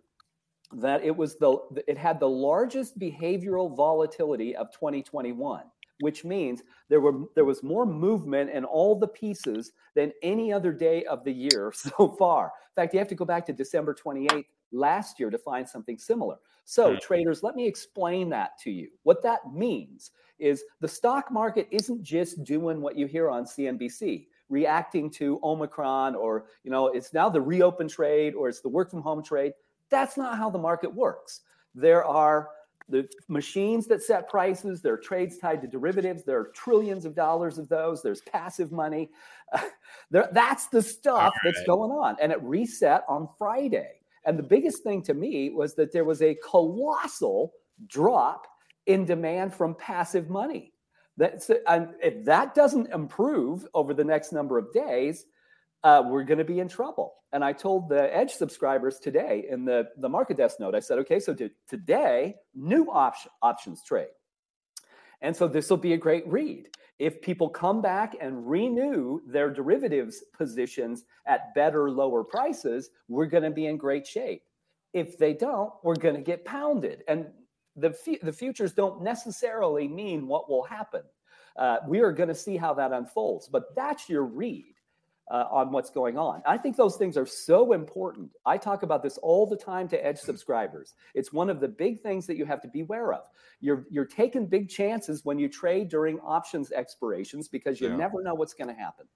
that it was the it had the largest behavioral volatility of 2021 which means there were there was more movement in all the pieces than any other day of the year so far. In fact you have to go back to december 28th last year to find something similar. So Hmm. traders let me explain that to you. What that means is the stock market isn't just doing what you hear on cnbc reacting to omicron or you know it's now the reopen trade or it's the work from home trade that's not how the market works. There are the machines that set prices, there are trades tied to derivatives, there are trillions of dollars of those, there's passive money. there, that's the stuff that's going on. And it reset on Friday. And the biggest thing to me was that there was a colossal drop in demand from passive money. That's, and if that doesn't improve over the next number of days, uh, we're going to be in trouble. And I told the Edge subscribers today in the, the market desk note, I said, okay, so to, today, new option, options trade. And so this will be a great read. If people come back and renew their derivatives positions at better, lower prices, we're going to be in great shape. If they don't, we're going to get pounded. And the, fu- the futures don't necessarily mean what will happen. Uh, we are going to see how that unfolds, but that's your read uh, on what's going on. I think those things are so important. I talk about this all the time to Edge subscribers. It's one of the big things that you have to be aware of. You're you're taking big chances when you trade during options expirations because you Yeah. never know what's going to happen.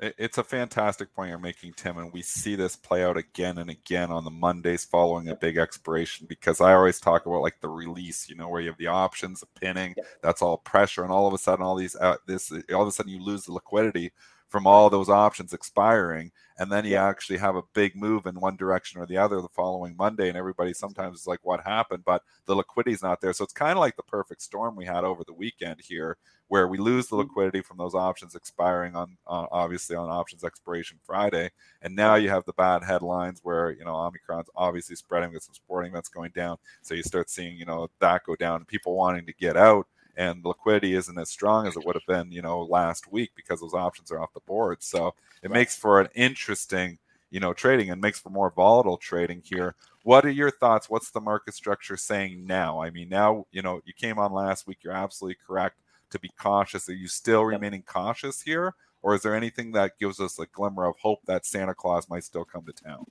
It- It's a fantastic point you're making, Tim, and we see this play out again and again on the Mondays following a big expiration. Because I always talk about like the release, you know, where you have the options, the pinning, Yeah. that's all pressure, and all of a sudden, all these, uh, this, all of a sudden, you lose the liquidity from all those options expiring, and then you actually have a big move in one direction or the other the following Monday, and everybody sometimes is like, "What happened?" But the liquidity's not there, so it's kind of like the perfect storm we had over the weekend here, where we lose the Mhm. liquidity from those options expiring on, uh, obviously on options expiration Friday, and now you have the bad headlines where you know Omicron's obviously spreading with some sporting events going down, so you start seeing you know that go down, and people wanting to get out, and liquidity isn't as strong as it would have been you know last week because those options are off the board. So it makes for an interesting you know, trading and makes for more volatile trading here. What are your thoughts? What's the market structure saying now? I mean, now, you know, you came on last week. You're absolutely correct to be cautious. Are you still remaining cautious here? Or is there anything that gives us a glimmer of hope that Santa Claus might still come to town?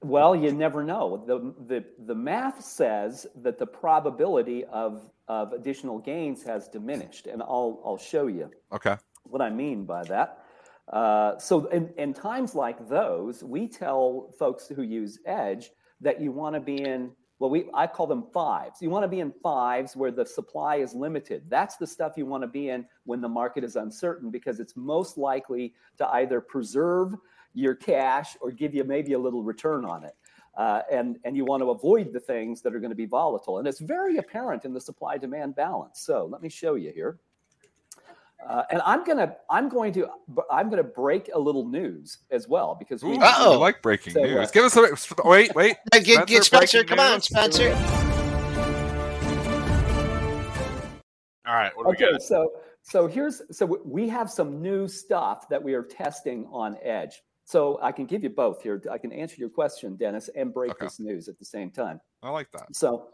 Well, you never know. The, the, the math says that the probability of, of additional gains has diminished, and I'll, I'll show you Okay. what I mean by that. Uh, so, in, in times like those, we tell folks who use Edge that you want to be in, well, we, I call them fives. You want to be in fives where the supply is limited. That's the stuff you want to be in when the market is uncertain because it's most likely to either preserve your cash or give you maybe a little return on it. Uh, and and you want to avoid the things that are going to be volatile. And it's very apparent in the supply demand balance. So let me show you here. Uh, and I'm gonna I'm going to I'm gonna break a little news as well because we Ooh, I like breaking So, news. uh, Give us a wait, wait. Uh, get, get Spencer. breaking Come on. Spencer. All right. What do we okay, got? so so here's so we have some new stuff that we are testing on Edge. So I can give you both here. I can answer your question, Dennis, and break Okay. this news at the same time. I like that. So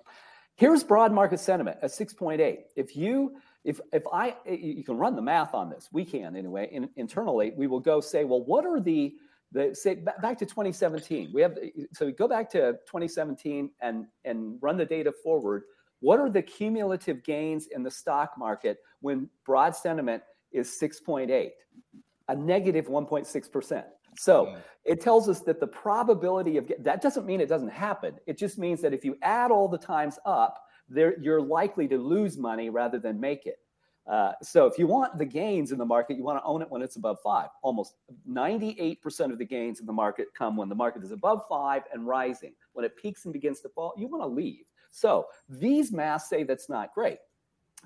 here's broad market sentiment at 6.8. If you if if I you can run the math on this, we can anyway. In, internally, we will go say, well, what are the the say ba- back to 2017? We have so we go back to 2017 and and run the data forward. What are the cumulative gains in the stock market when broad sentiment is 6.8, a negative 1.6 percent? So Mm. it tells us that the probability of get, that doesn't mean it doesn't happen. It just means that if you add all the times up, there you're likely to lose money rather than make it. Uh, so if you want the gains in the market, you want to own it when it's above five. Almost 98% of the gains in the market come when the market is above five and rising. When it peaks and begins to fall, you want to leave. So these maths say that's not great.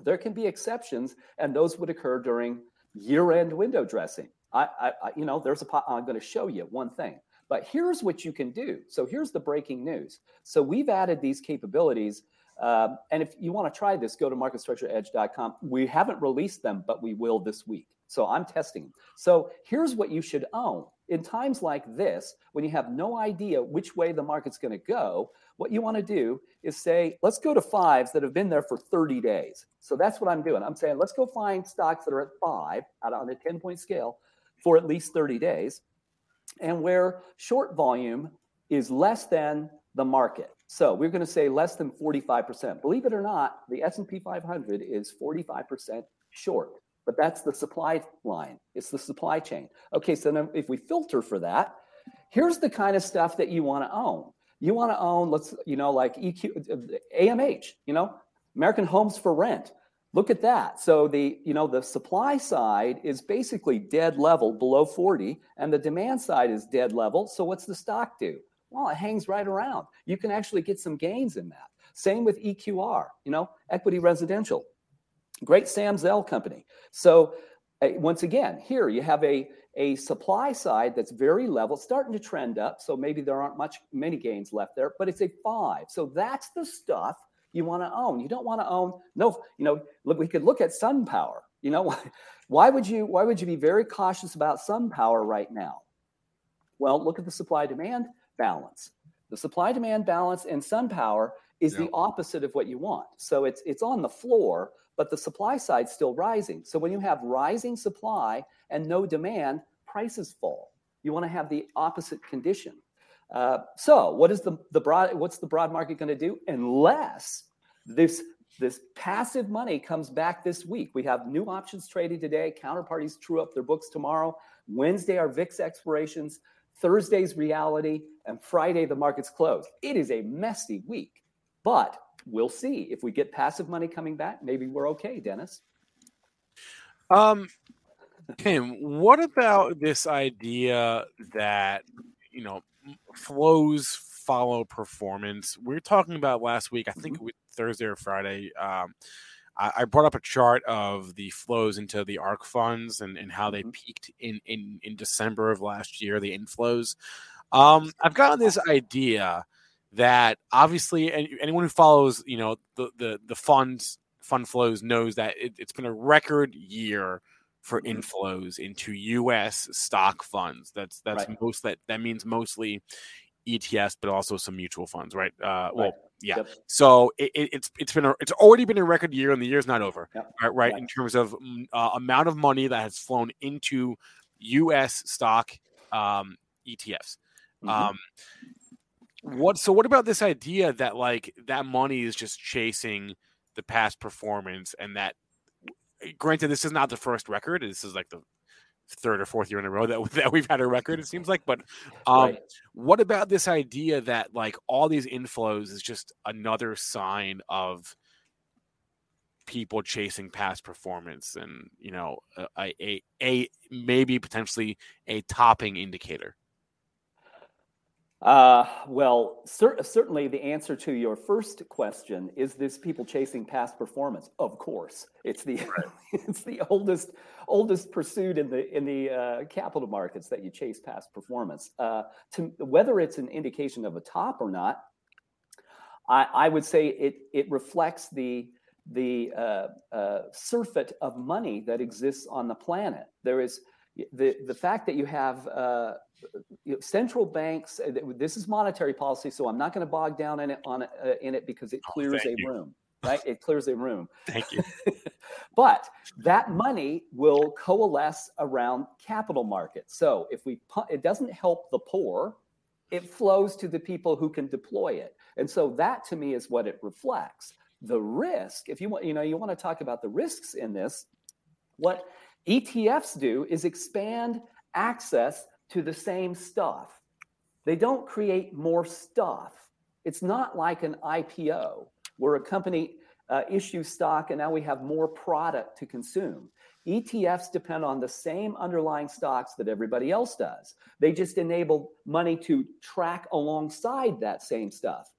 There can be exceptions, and those would occur during year-end window dressing. I, I, I you know, there's a. po- I'm going to show you one thing, but here's what you can do. So here's the breaking news. So we've added these capabilities, um, and if you want to try this, go to marketstructureedge.com. We haven't released them, but we will this week. So I'm testing. them. So here's what you should own in times like this, when you have no idea which way the market's going to go. What you want to do is say, let's go to fives that have been there for 30 days. So that's what I'm doing. I'm saying, let's go find stocks that are at five out on a 10 point scale for at least 30 days and where short volume is less than the market. So we're going to say less than 45%. Believe it or not, the S&P 500 is 45% short. But that's the supply line. It's the supply chain. Okay, so then if we filter for that, here's the kind of stuff that you want to own. You want to own, let's, you know, like EQ, AMH, uh, you know, American Homes for Rent. Look at that. So the, you know, the supply side is basically dead level below 40 and the demand side is dead level. So what's the stock do? Well, it hangs right around. You can actually get some gains in that. Same with EQR, you know, equity residential. Great Sam Zell company. So uh, once again, here you have a a supply side that's very level, starting to trend up. So maybe there aren't much many gains left there, but it's a five. So that's the stuff you want to own. You don't want to own no, you know, look, we could look at Sun Power. You know, why would you why would you be very cautious about Sun Power right now? Well, look at the supply demand balance. The supply demand balance in Sun Power is the opposite of what you want. So it's it's on the floor, but the supply side's still rising. So when you have rising supply and no demand, prices fall. You want to have the opposite condition. Uh, so what is the the broad what's the broad market going to do unless this this passive money comes back this week? We have new options trading today. Counterparties true up their books tomorrow. Wednesday are VIX expirations. Thursday's reality, and Friday the markets close. It is a messy week, but we'll see if we get passive money coming back. Maybe we're okay, Dennis. Um, Tim, what about this idea that you know flows follow performance? We were talking about last week. I think it was Thursday or Friday. Um, I, I brought up a chart of the flows into the ARK funds and, and how they Mhm. peaked in, in in December of last year. The inflows. Um, I've gotten this idea that obviously any, anyone who follows you know the the the funds fund flows knows that it, it's been a record year for Mhm. inflows into U.S. stock funds. That's that's Right. most that that means mostly ETFs, but also some mutual funds, right? Uh, well, Right. yeah. Yep. So it, it, it's it's been a, it's already been a record year, and the year's not over, Yep. right? Right, Right. in terms of uh, amount of money that has flown into U.S. stock um, ETFs. Mhm. Um, what so? What about this idea that like that money is just chasing the past performance, and that granted, this is not the first record. This is like the third or fourth year in a row that that we've had a record. It seems like, but um, Right. what about this idea that like all these inflows is just another sign of people chasing past performance and you know a a, a maybe potentially a topping indicator Uh, well, cer- certainly the answer to your first question is this people chasing past performance. Of course, it's the it's the oldest oldest pursuit in the in the uh, capital markets that you chase past performance. Uh, to whether it's an indication of a top or not, I, I would say it it reflects the the uh, uh, surfeit of money that exists on the planet. There is the the fact that you have uh, you know, central banks. uh, This is monetary policy, so I'm not going to bog down in it on uh, in it because it clears a you. room. Right, it clears a room. thank you but that money will coalesce around capital markets. So if we it doesn't help the poor, it flows to the people who can deploy it. And so that to me is what it reflects. The risk, if you want, you know, you want to talk about the risks in this, what ETFs do is expand access to the same stuff. They don't create more stuff. It's not like an IPO where a company uh, issues stock and now we have more product to consume. ETFs depend on the same underlying stocks that everybody else does. They just enable money to track alongside that same stuff.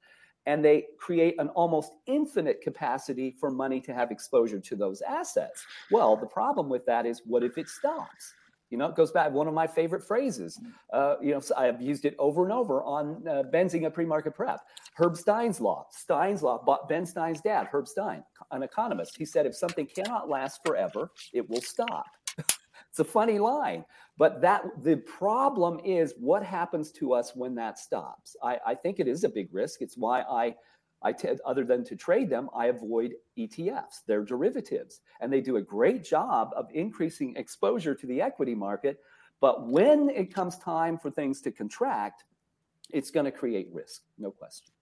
And they create an almost infinite capacity for money to have exposure to those assets. Well, the problem with that is what if it stops? You know, it goes back one of my favorite phrases. Uh, you know, so I've used it over and over on uh, Benzinga pre-market prep. Herb Stein's law. Stein's law. But Ben Stein's dad, Herb Stein, an economist. He said, if something cannot last forever, it will stop. It's a funny line, but that the problem is what happens to us when that stops. I, I think it is a big risk. It's why I I t- other than to trade them, I avoid ETFs. They're derivatives, and they do a great job of increasing exposure to the equity market. But when it comes time for things to contract, it's going to create risk, no question.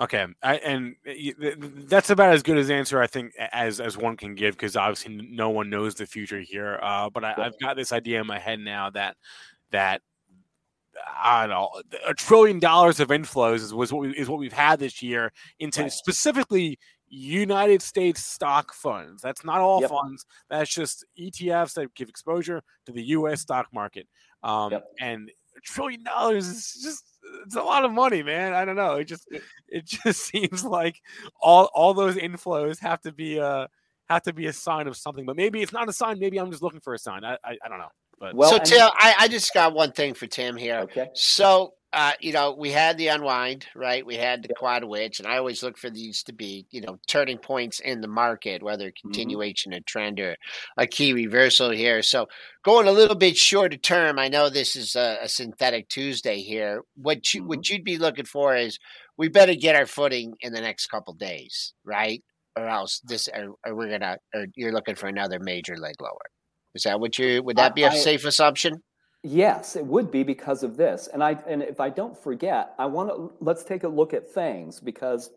Okay, I, and y- th- th- that's about as good as answer I think as as one can give because obviously no one knows the future here. Uh, but I, I've got this idea in my head now that that I don't know a trillion dollars of inflows is was what we, is what we've had this year into Right. specifically United States stock funds. That's not all Yep. funds. That's just ETFs that give exposure to the U.S. stock market. Um, Yep. And a trillion dollars is just it's a lot of money, man. I don't know. It just it just seems like all all those inflows have to be uh have to be a sign of something. But maybe it's not a sign. Maybe I'm just looking for a sign. I I, I don't know. But Well, so and- Tim, I, I just got one thing for Tim here. Okay. So, uh, you know, we had the unwind, right? We had the quad witch, and I always look for these to be, you know, turning points in the market, whether continuation of trend or a key reversal here. So, going a little bit shorter term, I know this is a, a synthetic Tuesday here. What you what you'd be looking for is we better get our footing in the next couple days, right? Or else this, or, or we're gonna, or you're looking for another major leg lower. Is that what you? Would that be a I- safe assumption? Yes, it would be because of this. And I and if I don't forget, I want to let's take a look at FANGs because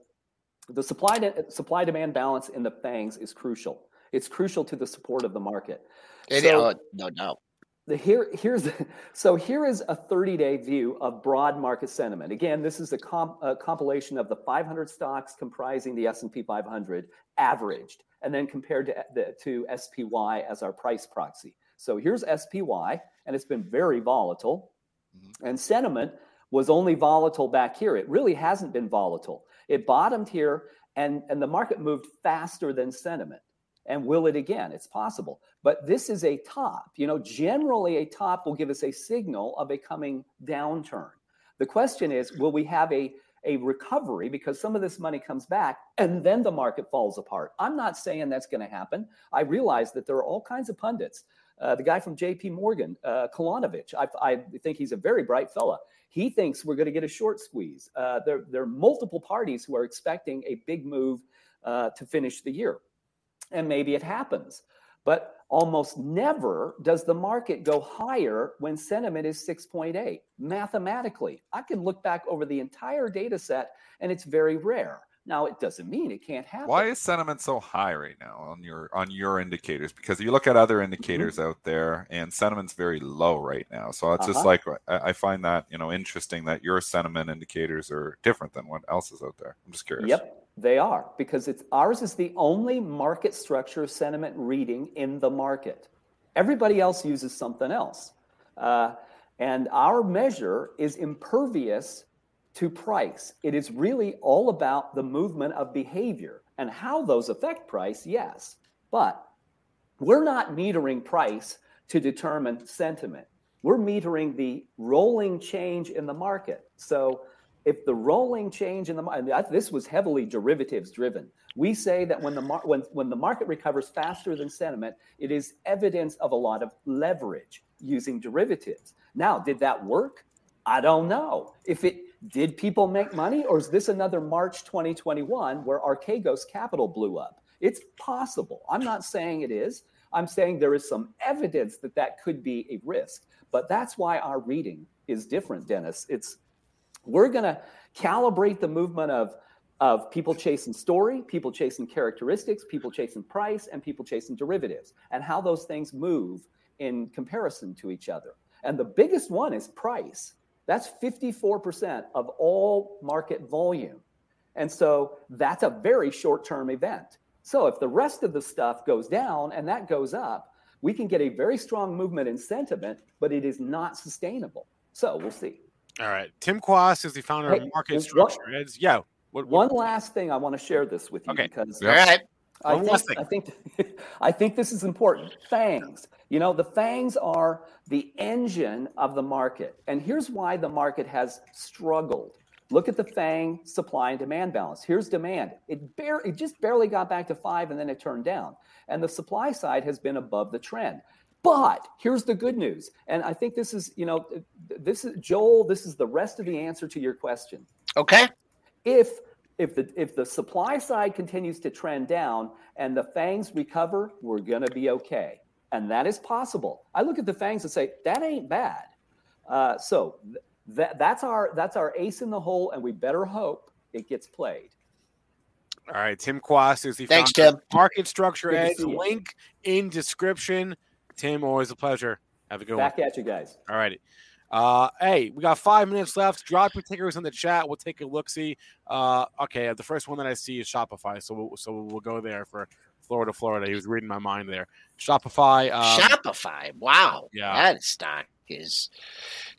the supply de- supply demand balance in the FANGs is crucial. It's crucial to the support of the market. It, So- oh, no doubt. the here here's so here is a 30-day view of broad market sentiment. Again, this is a, comp, a compilation of the 500 stocks comprising the S&P 500 averaged, and then compared to the, to SPY as our price proxy. So here's SPY, and it's been very volatile. Mm-hmm. And sentiment was only volatile back here. It really hasn't been volatile. It bottomed here, and, and the market moved faster than sentiment. And will it again? It's possible. But this is a top. You know, generally a top will give us a signal of a coming downturn. The question is, will we have a a recovery because some of this money comes back and then the market falls apart. I'm not saying that's going to happen. I realize that there are all kinds of pundits. Uh, the guy from JP Morgan, uh, Kolanovic, I, I, think he's a very bright fella. He thinks we're going to get a short squeeze. Uh, there, there, are multiple parties who are expecting a big move uh, to finish the year. And maybe it happens. But almost never does the market go higher when sentiment is 6.8 mathematically. I can look back over the entire data set and it's very rare. Now it doesn't mean it can't happen. Why is sentiment so high right now on your on your indicators? Because you look at other mm-hmm. indicators mm-hmm. out there and sentiment's very low right now. So it's uh-huh. just like I, find that you know interesting that your sentiment indicators are different than what else is out there. I'm just curious. Yep they are because it's ours is the only market structure of sentiment reading in the market. Everybody else uses something else, uh, and our measure is impervious to price. It is really all about the movement of behavior and how those affect price. Yes, but we're not metering price to determine sentiment. We're metering the rolling change in the market. So if the rolling change in the market, this was heavily derivatives driven. We say that when the mar- when when the market recovers faster than sentiment, it is evidence of a lot of leverage using derivatives. Now, did that work? I don't know. If it did people make money or is this another March 2021 where Archegos Capital blew up? It's possible. I'm not saying it is. I'm saying there is some evidence that that could be a risk. But that's why our reading is different, Dennis. It's we're going to calibrate the movement of of people chasing story, people chasing characteristics, people chasing price, and people chasing derivatives, and how those things move in comparison to each other. And the biggest one is price. That's 54% of all market volume. And so that's a very short term event. So if the rest of the stuff goes down and that goes up, we can get a very strong movement in sentiment, but it is not sustainable. So we'll see. All right. Tim Quast is the founder of Market Structure Edge. Yeah. What, what, One last thing I want to share this with you okay. because All right. I One think, I think I think this is important. Fangs. You know, the fangs are the engine of the market. And here's why the market has struggled. Look at the FANG supply and demand balance. Here's demand. It, bare, it just barely got back to five and then it turned down. And the supply side has been above the trend. But here's the good news. And I think this is, you know, this is Joel, this is the rest of the answer to your question. Okay. If if the if the supply side continues to trend down and the fangs recover, we're going to be okay. And that is possible. I look at the fangs and say, that ain't bad. Uh, so th- that that's our that's our ace in the hole, and we better hope it gets played. All right, Tim Quast is the Thanks, Tim. Market Structure Edge. Link in description. Tim, always a pleasure. Have a good Back one. Back at you guys. All righty. Uh, hey, we got five minutes left. Drop your tickers in the chat. We'll take a look. See. Uh, okay, the first one that I see is Shopify, so we'll, so we'll go there for Florida, Florida. He was reading my mind there. Shopify. Um, Shopify. Wow. Yeah. That stock is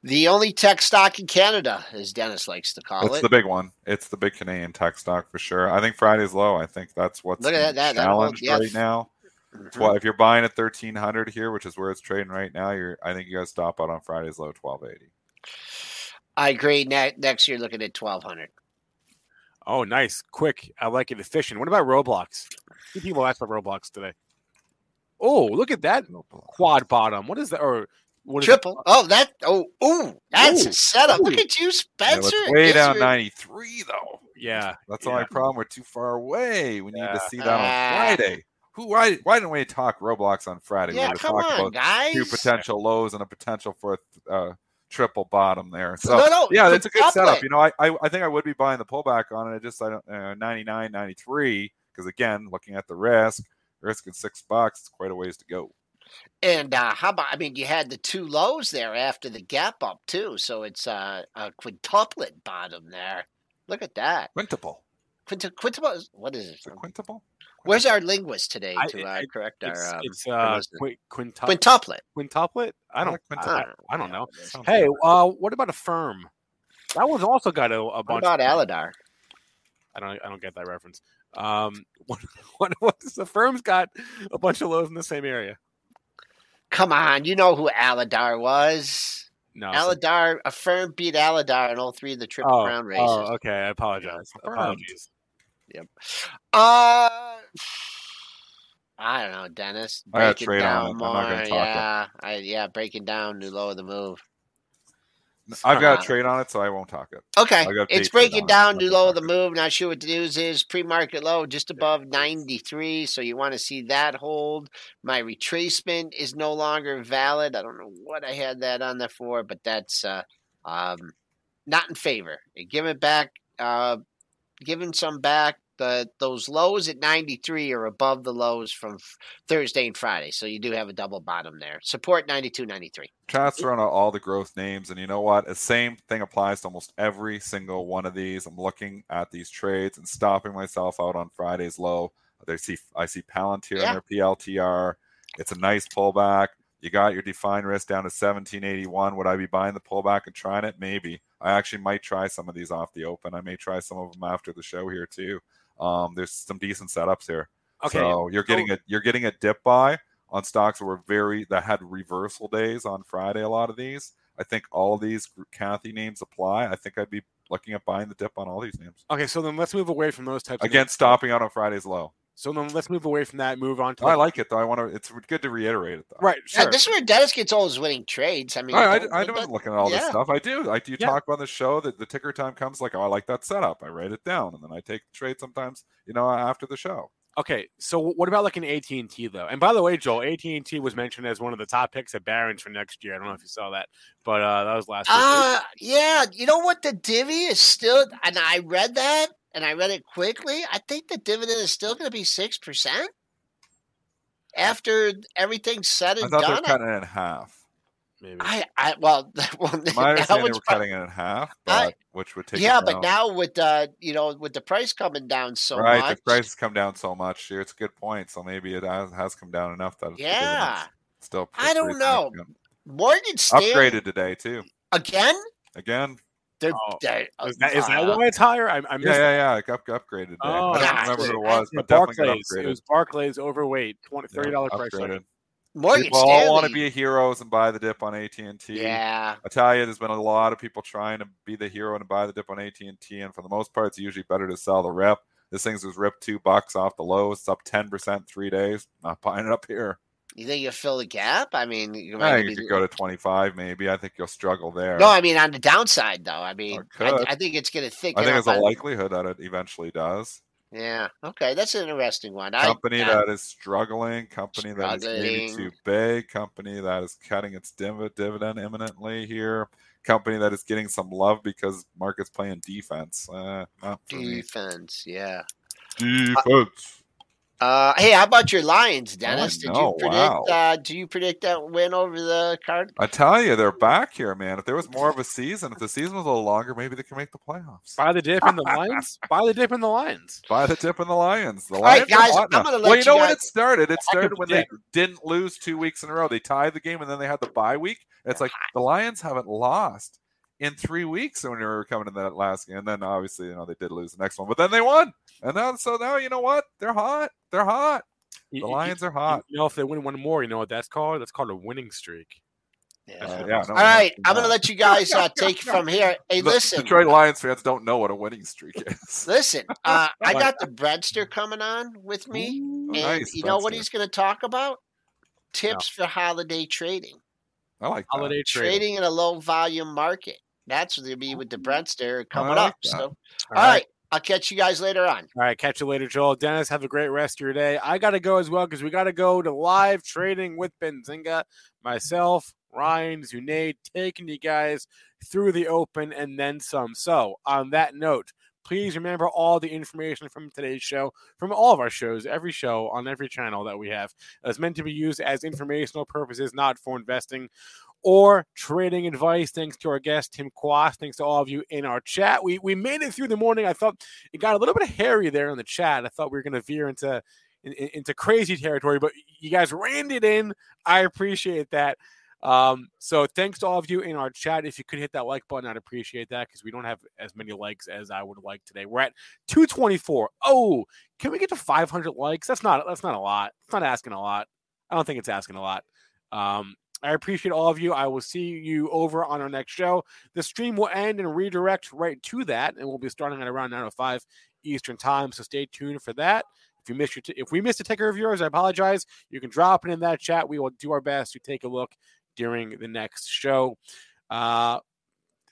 the only tech stock in Canada, as Dennis likes to call it's it. It's the big one. It's the big Canadian tech stock for sure. I think Friday's low. I think that's what's Look at that, that, challenged that whole, yeah. right now. Mm-hmm. Well, if you're buying at thirteen hundred here, which is where it's trading right now, you're I think you got to stop out on Friday's low twelve eighty. I agree. Ne- next year, looking at twelve hundred. Oh, nice, quick. I like it. Efficient. What about Roblox? Two people asked about Roblox today. Oh, look at that quad bottom. What is that? Or what triple? Oh, that. Oh, ooh, that's ooh, a setup. Ooh. Look at you, Spencer. Yeah, way down ninety three though. Yeah, that's yeah. the only problem. We're too far away. We need to see that on ah. Friday. Who? Why? Why didn't we talk Roblox on Friday? Yeah, we come on, guys. Two potential lows and a potential for a uh, triple bottom there. So no, no, yeah, that's a good setup. You know, I, I, I think I would be buying the pullback on it. I just I don't uh, 99, 93 because again, looking at the risk, risk at six bucks, it's quite a ways to go. And uh, how about? I mean, you had the two lows there after the gap up too, so it's uh, a quintuplet bottom there. Look at that. Quintuple. Quint- quintuple. What is it? Quintuple. Where's our linguist today to uh, correct our? Um, it's uh, qu- quintuplet. Quintuplet. I don't. I, I, don't know. Hey, uh, what about Affirm? That one's also got a, a bunch. What about Alydar? I don't. I don't get that reference. Um, what, what, what's the firm's got a bunch of lows in the same area? Come on, you know who Alydar was. No. so- Alydar, a firm beat Alydar in all three of the Triple oh, Crown races. oh, okay. I apologize. Affirmed. Apologies. Uh, I don't know, Dennis. I Break it trade on down it. I'm not gonna talk it. yeah, I, yeah, breaking down new low of the move. I've got Uh, a trade on it, so I won't talk it. Okay, it's breaking it. down new low of the move. Not sure what the news is. Pre-market low just above 93, so you want to see that hold. My retracement is no longer valid. I don't know what I had that on there for, but that's uh, um, not in favor. Give it back. Uh, giving some back. The those lows at 93 are above the lows from f- Thursday and Friday, so you do have a double bottom there. Support 92, 93. Chats are on all the growth names, and you know what? The same thing applies to almost every single one of these. I'm looking at these trades and stopping myself out on Friday's low. They see I see Palantir Yeah. in their PLTR. It's a nice pullback. You got your defined risk down to 1781. Would I be buying the pullback and trying it? Maybe. I actually might try some of these off the open. I may try some of them after the show here too. Um, there's some decent setups here. Okay. So you're getting a you're getting a dip buy on stocks that were very that had reversal days on Friday. A lot of these, I think, all these Cathie names apply. I think I'd be looking at buying the dip on all these names. Okay, so then let's move away from those types. of Again, stopping out on Friday's low. So then let's move away from that. Move on to. I like it though. I want to. It's good to reiterate it though. Right. Yeah, Sure. this is where Dennis gets all his winning trades. I mean, I, I, don't- I don't- am looking at all this stuff. I do. I do Yeah. talk on the show that the ticker time comes like, oh, I like that setup. I write it down and then I take the trade sometimes, you know, after the show. Okay, so what about like an AT and T though? And by the way, Joel, AT and T was mentioned as one of the top picks at Barron's for next year. I don't know if you saw that, but uh, that was last week. Uh yeah. You know what? The divvy is still, and I read that, and I read it quickly. I think the dividend is still going to be six percent after everything's said I and thought they were done. cutting it in half. Maybe. I, I, well, well My now understanding they it's were cutting it in half, I- which would take yeah, but now with uh, you know, with the price coming down so right, much, the price has come down so much here. It's a good point. So maybe it has, has come down enough that Yeah. still I don't know. significant. Morgan Stanley Upgraded today too. again. Again, They're, Oh, they're- is that is that why it's higher? I, I missed yeah, that. yeah, yeah. It got upgraded. Oh, I don't yeah, remember who it was, Yeah, but definitely Barclays. upgraded. It was Barclays overweight, 20, Yeah, thirty dollar price. upgraded. tag. Morgan People Stanley. all want to be a heroes and buy the dip on AT and T. yeah, I tell you, there's been a lot of people trying to be the hero and buy the dip on AT and T, and for the most part, it's usually better to sell the rip. This thing's was ripped two bucks off the lows. It's up ten percent three days. Not buying it up here. You think you'll fill the gap? I mean, you I might think be- you could go to twenty five, maybe. I think you'll struggle there. No, I mean on the downside though. I mean, I. I think it's going to thicken I think there's a likelihood that it eventually does. Yeah. Okay, that's an interesting one. Company I, that is struggling, company that is maybe too big, company that is cutting its div- dividend imminently here, company that is getting some love because market's playing defense. Uh, for me. defense. Yeah. Defense. Uh, hey, how about your Lions, Dennis? Did know, you predict? wow. Uh, do you predict that win over the card? I tell you, they're back here, man. If there was more of a season, if the season was a little longer, maybe they can make the playoffs. Buy the dip in the Lions. Buy the dip in the Lions. Buy the dip in the Lions. The Lions are guys, hot I'm now. gonna well, let you you know when it started? It started when they didn't lose two weeks in a row. They tied the game and then they had the bye week. It's like the Lions haven't lost in three weeks when they were coming in that last game. And then obviously, you know, they did lose the next one, but then they won. And now, so now you know what? They're hot. They're hot. The you- Lions are hot. you know, if they win one more, you know what that's called? That's called a winning streak. Yeah. Uh, yeah. No, All right, I'm going to let you guys uh, take from here. Hey, The listen, Detroit Lions fans don't know what a winning streak is. listen. Uh, I got the breadster coming on with me, Ooh, and nice, you know what he's going to talk about? Tips for holiday trading. I like that. Holiday trading. Trading in a low volume market. It'll be with the oh. breadster coming like up. that. So, All all right, I'll catch you guys later on. All right, catch you later, Joel. Dennis, have a great rest of your day. I got to go as well because we got to go to live trading with Benzinga. Myself, Ryan, Zunaid, taking you guys through the open and then some. So, on that note, please remember all the information from today's show, from all of our shows, every show on every channel that we have, is meant to be used as informational purposes, not for investing or trading advice. Thanks to our guest, Tim Quast. Thanks to all of you in our chat. We we made it through the morning. I thought it got a little bit hairy there in the chat. I thought we were going to veer into in, in- into crazy territory, but you guys reined it in. I appreciate that. Um, so thanks to all of you in our chat. If you could hit that like button, I'd appreciate that because we don't have as many likes as I would like today. We're at 224. Oh, can we get to 500 likes? That's not that's not a lot. It's not asking a lot. I don't think it's asking a lot. Um, I appreciate all of you. I will see you over on our next show. The stream will end and redirect right to that, and we'll be starting at around 9:05 Eastern time. So stay tuned for that. If you missed your t- if we missed a ticker of yours, I apologize. You can drop it in that chat. We will do our best to take a look during the next show. Uh,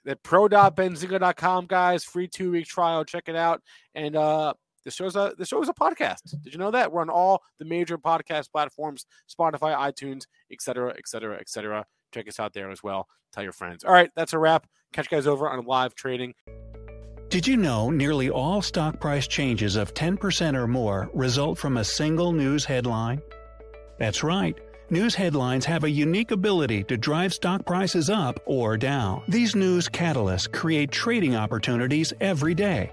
at pro.benzinga.com, guys. Free two week trial. Check it out. And uh, the show's a the show is a podcast. Did you know that we're on all the major podcast platforms: Spotify, iTunes, etc., etc., etc. Check us out there as well. Tell your friends. All right, that's a wrap. Catch you guys over on live trading. Did you know nearly all stock price changes of 10% or more result from a single news headline? That's right. News headlines have a unique ability to drive stock prices up or down. These news catalysts create trading opportunities every day.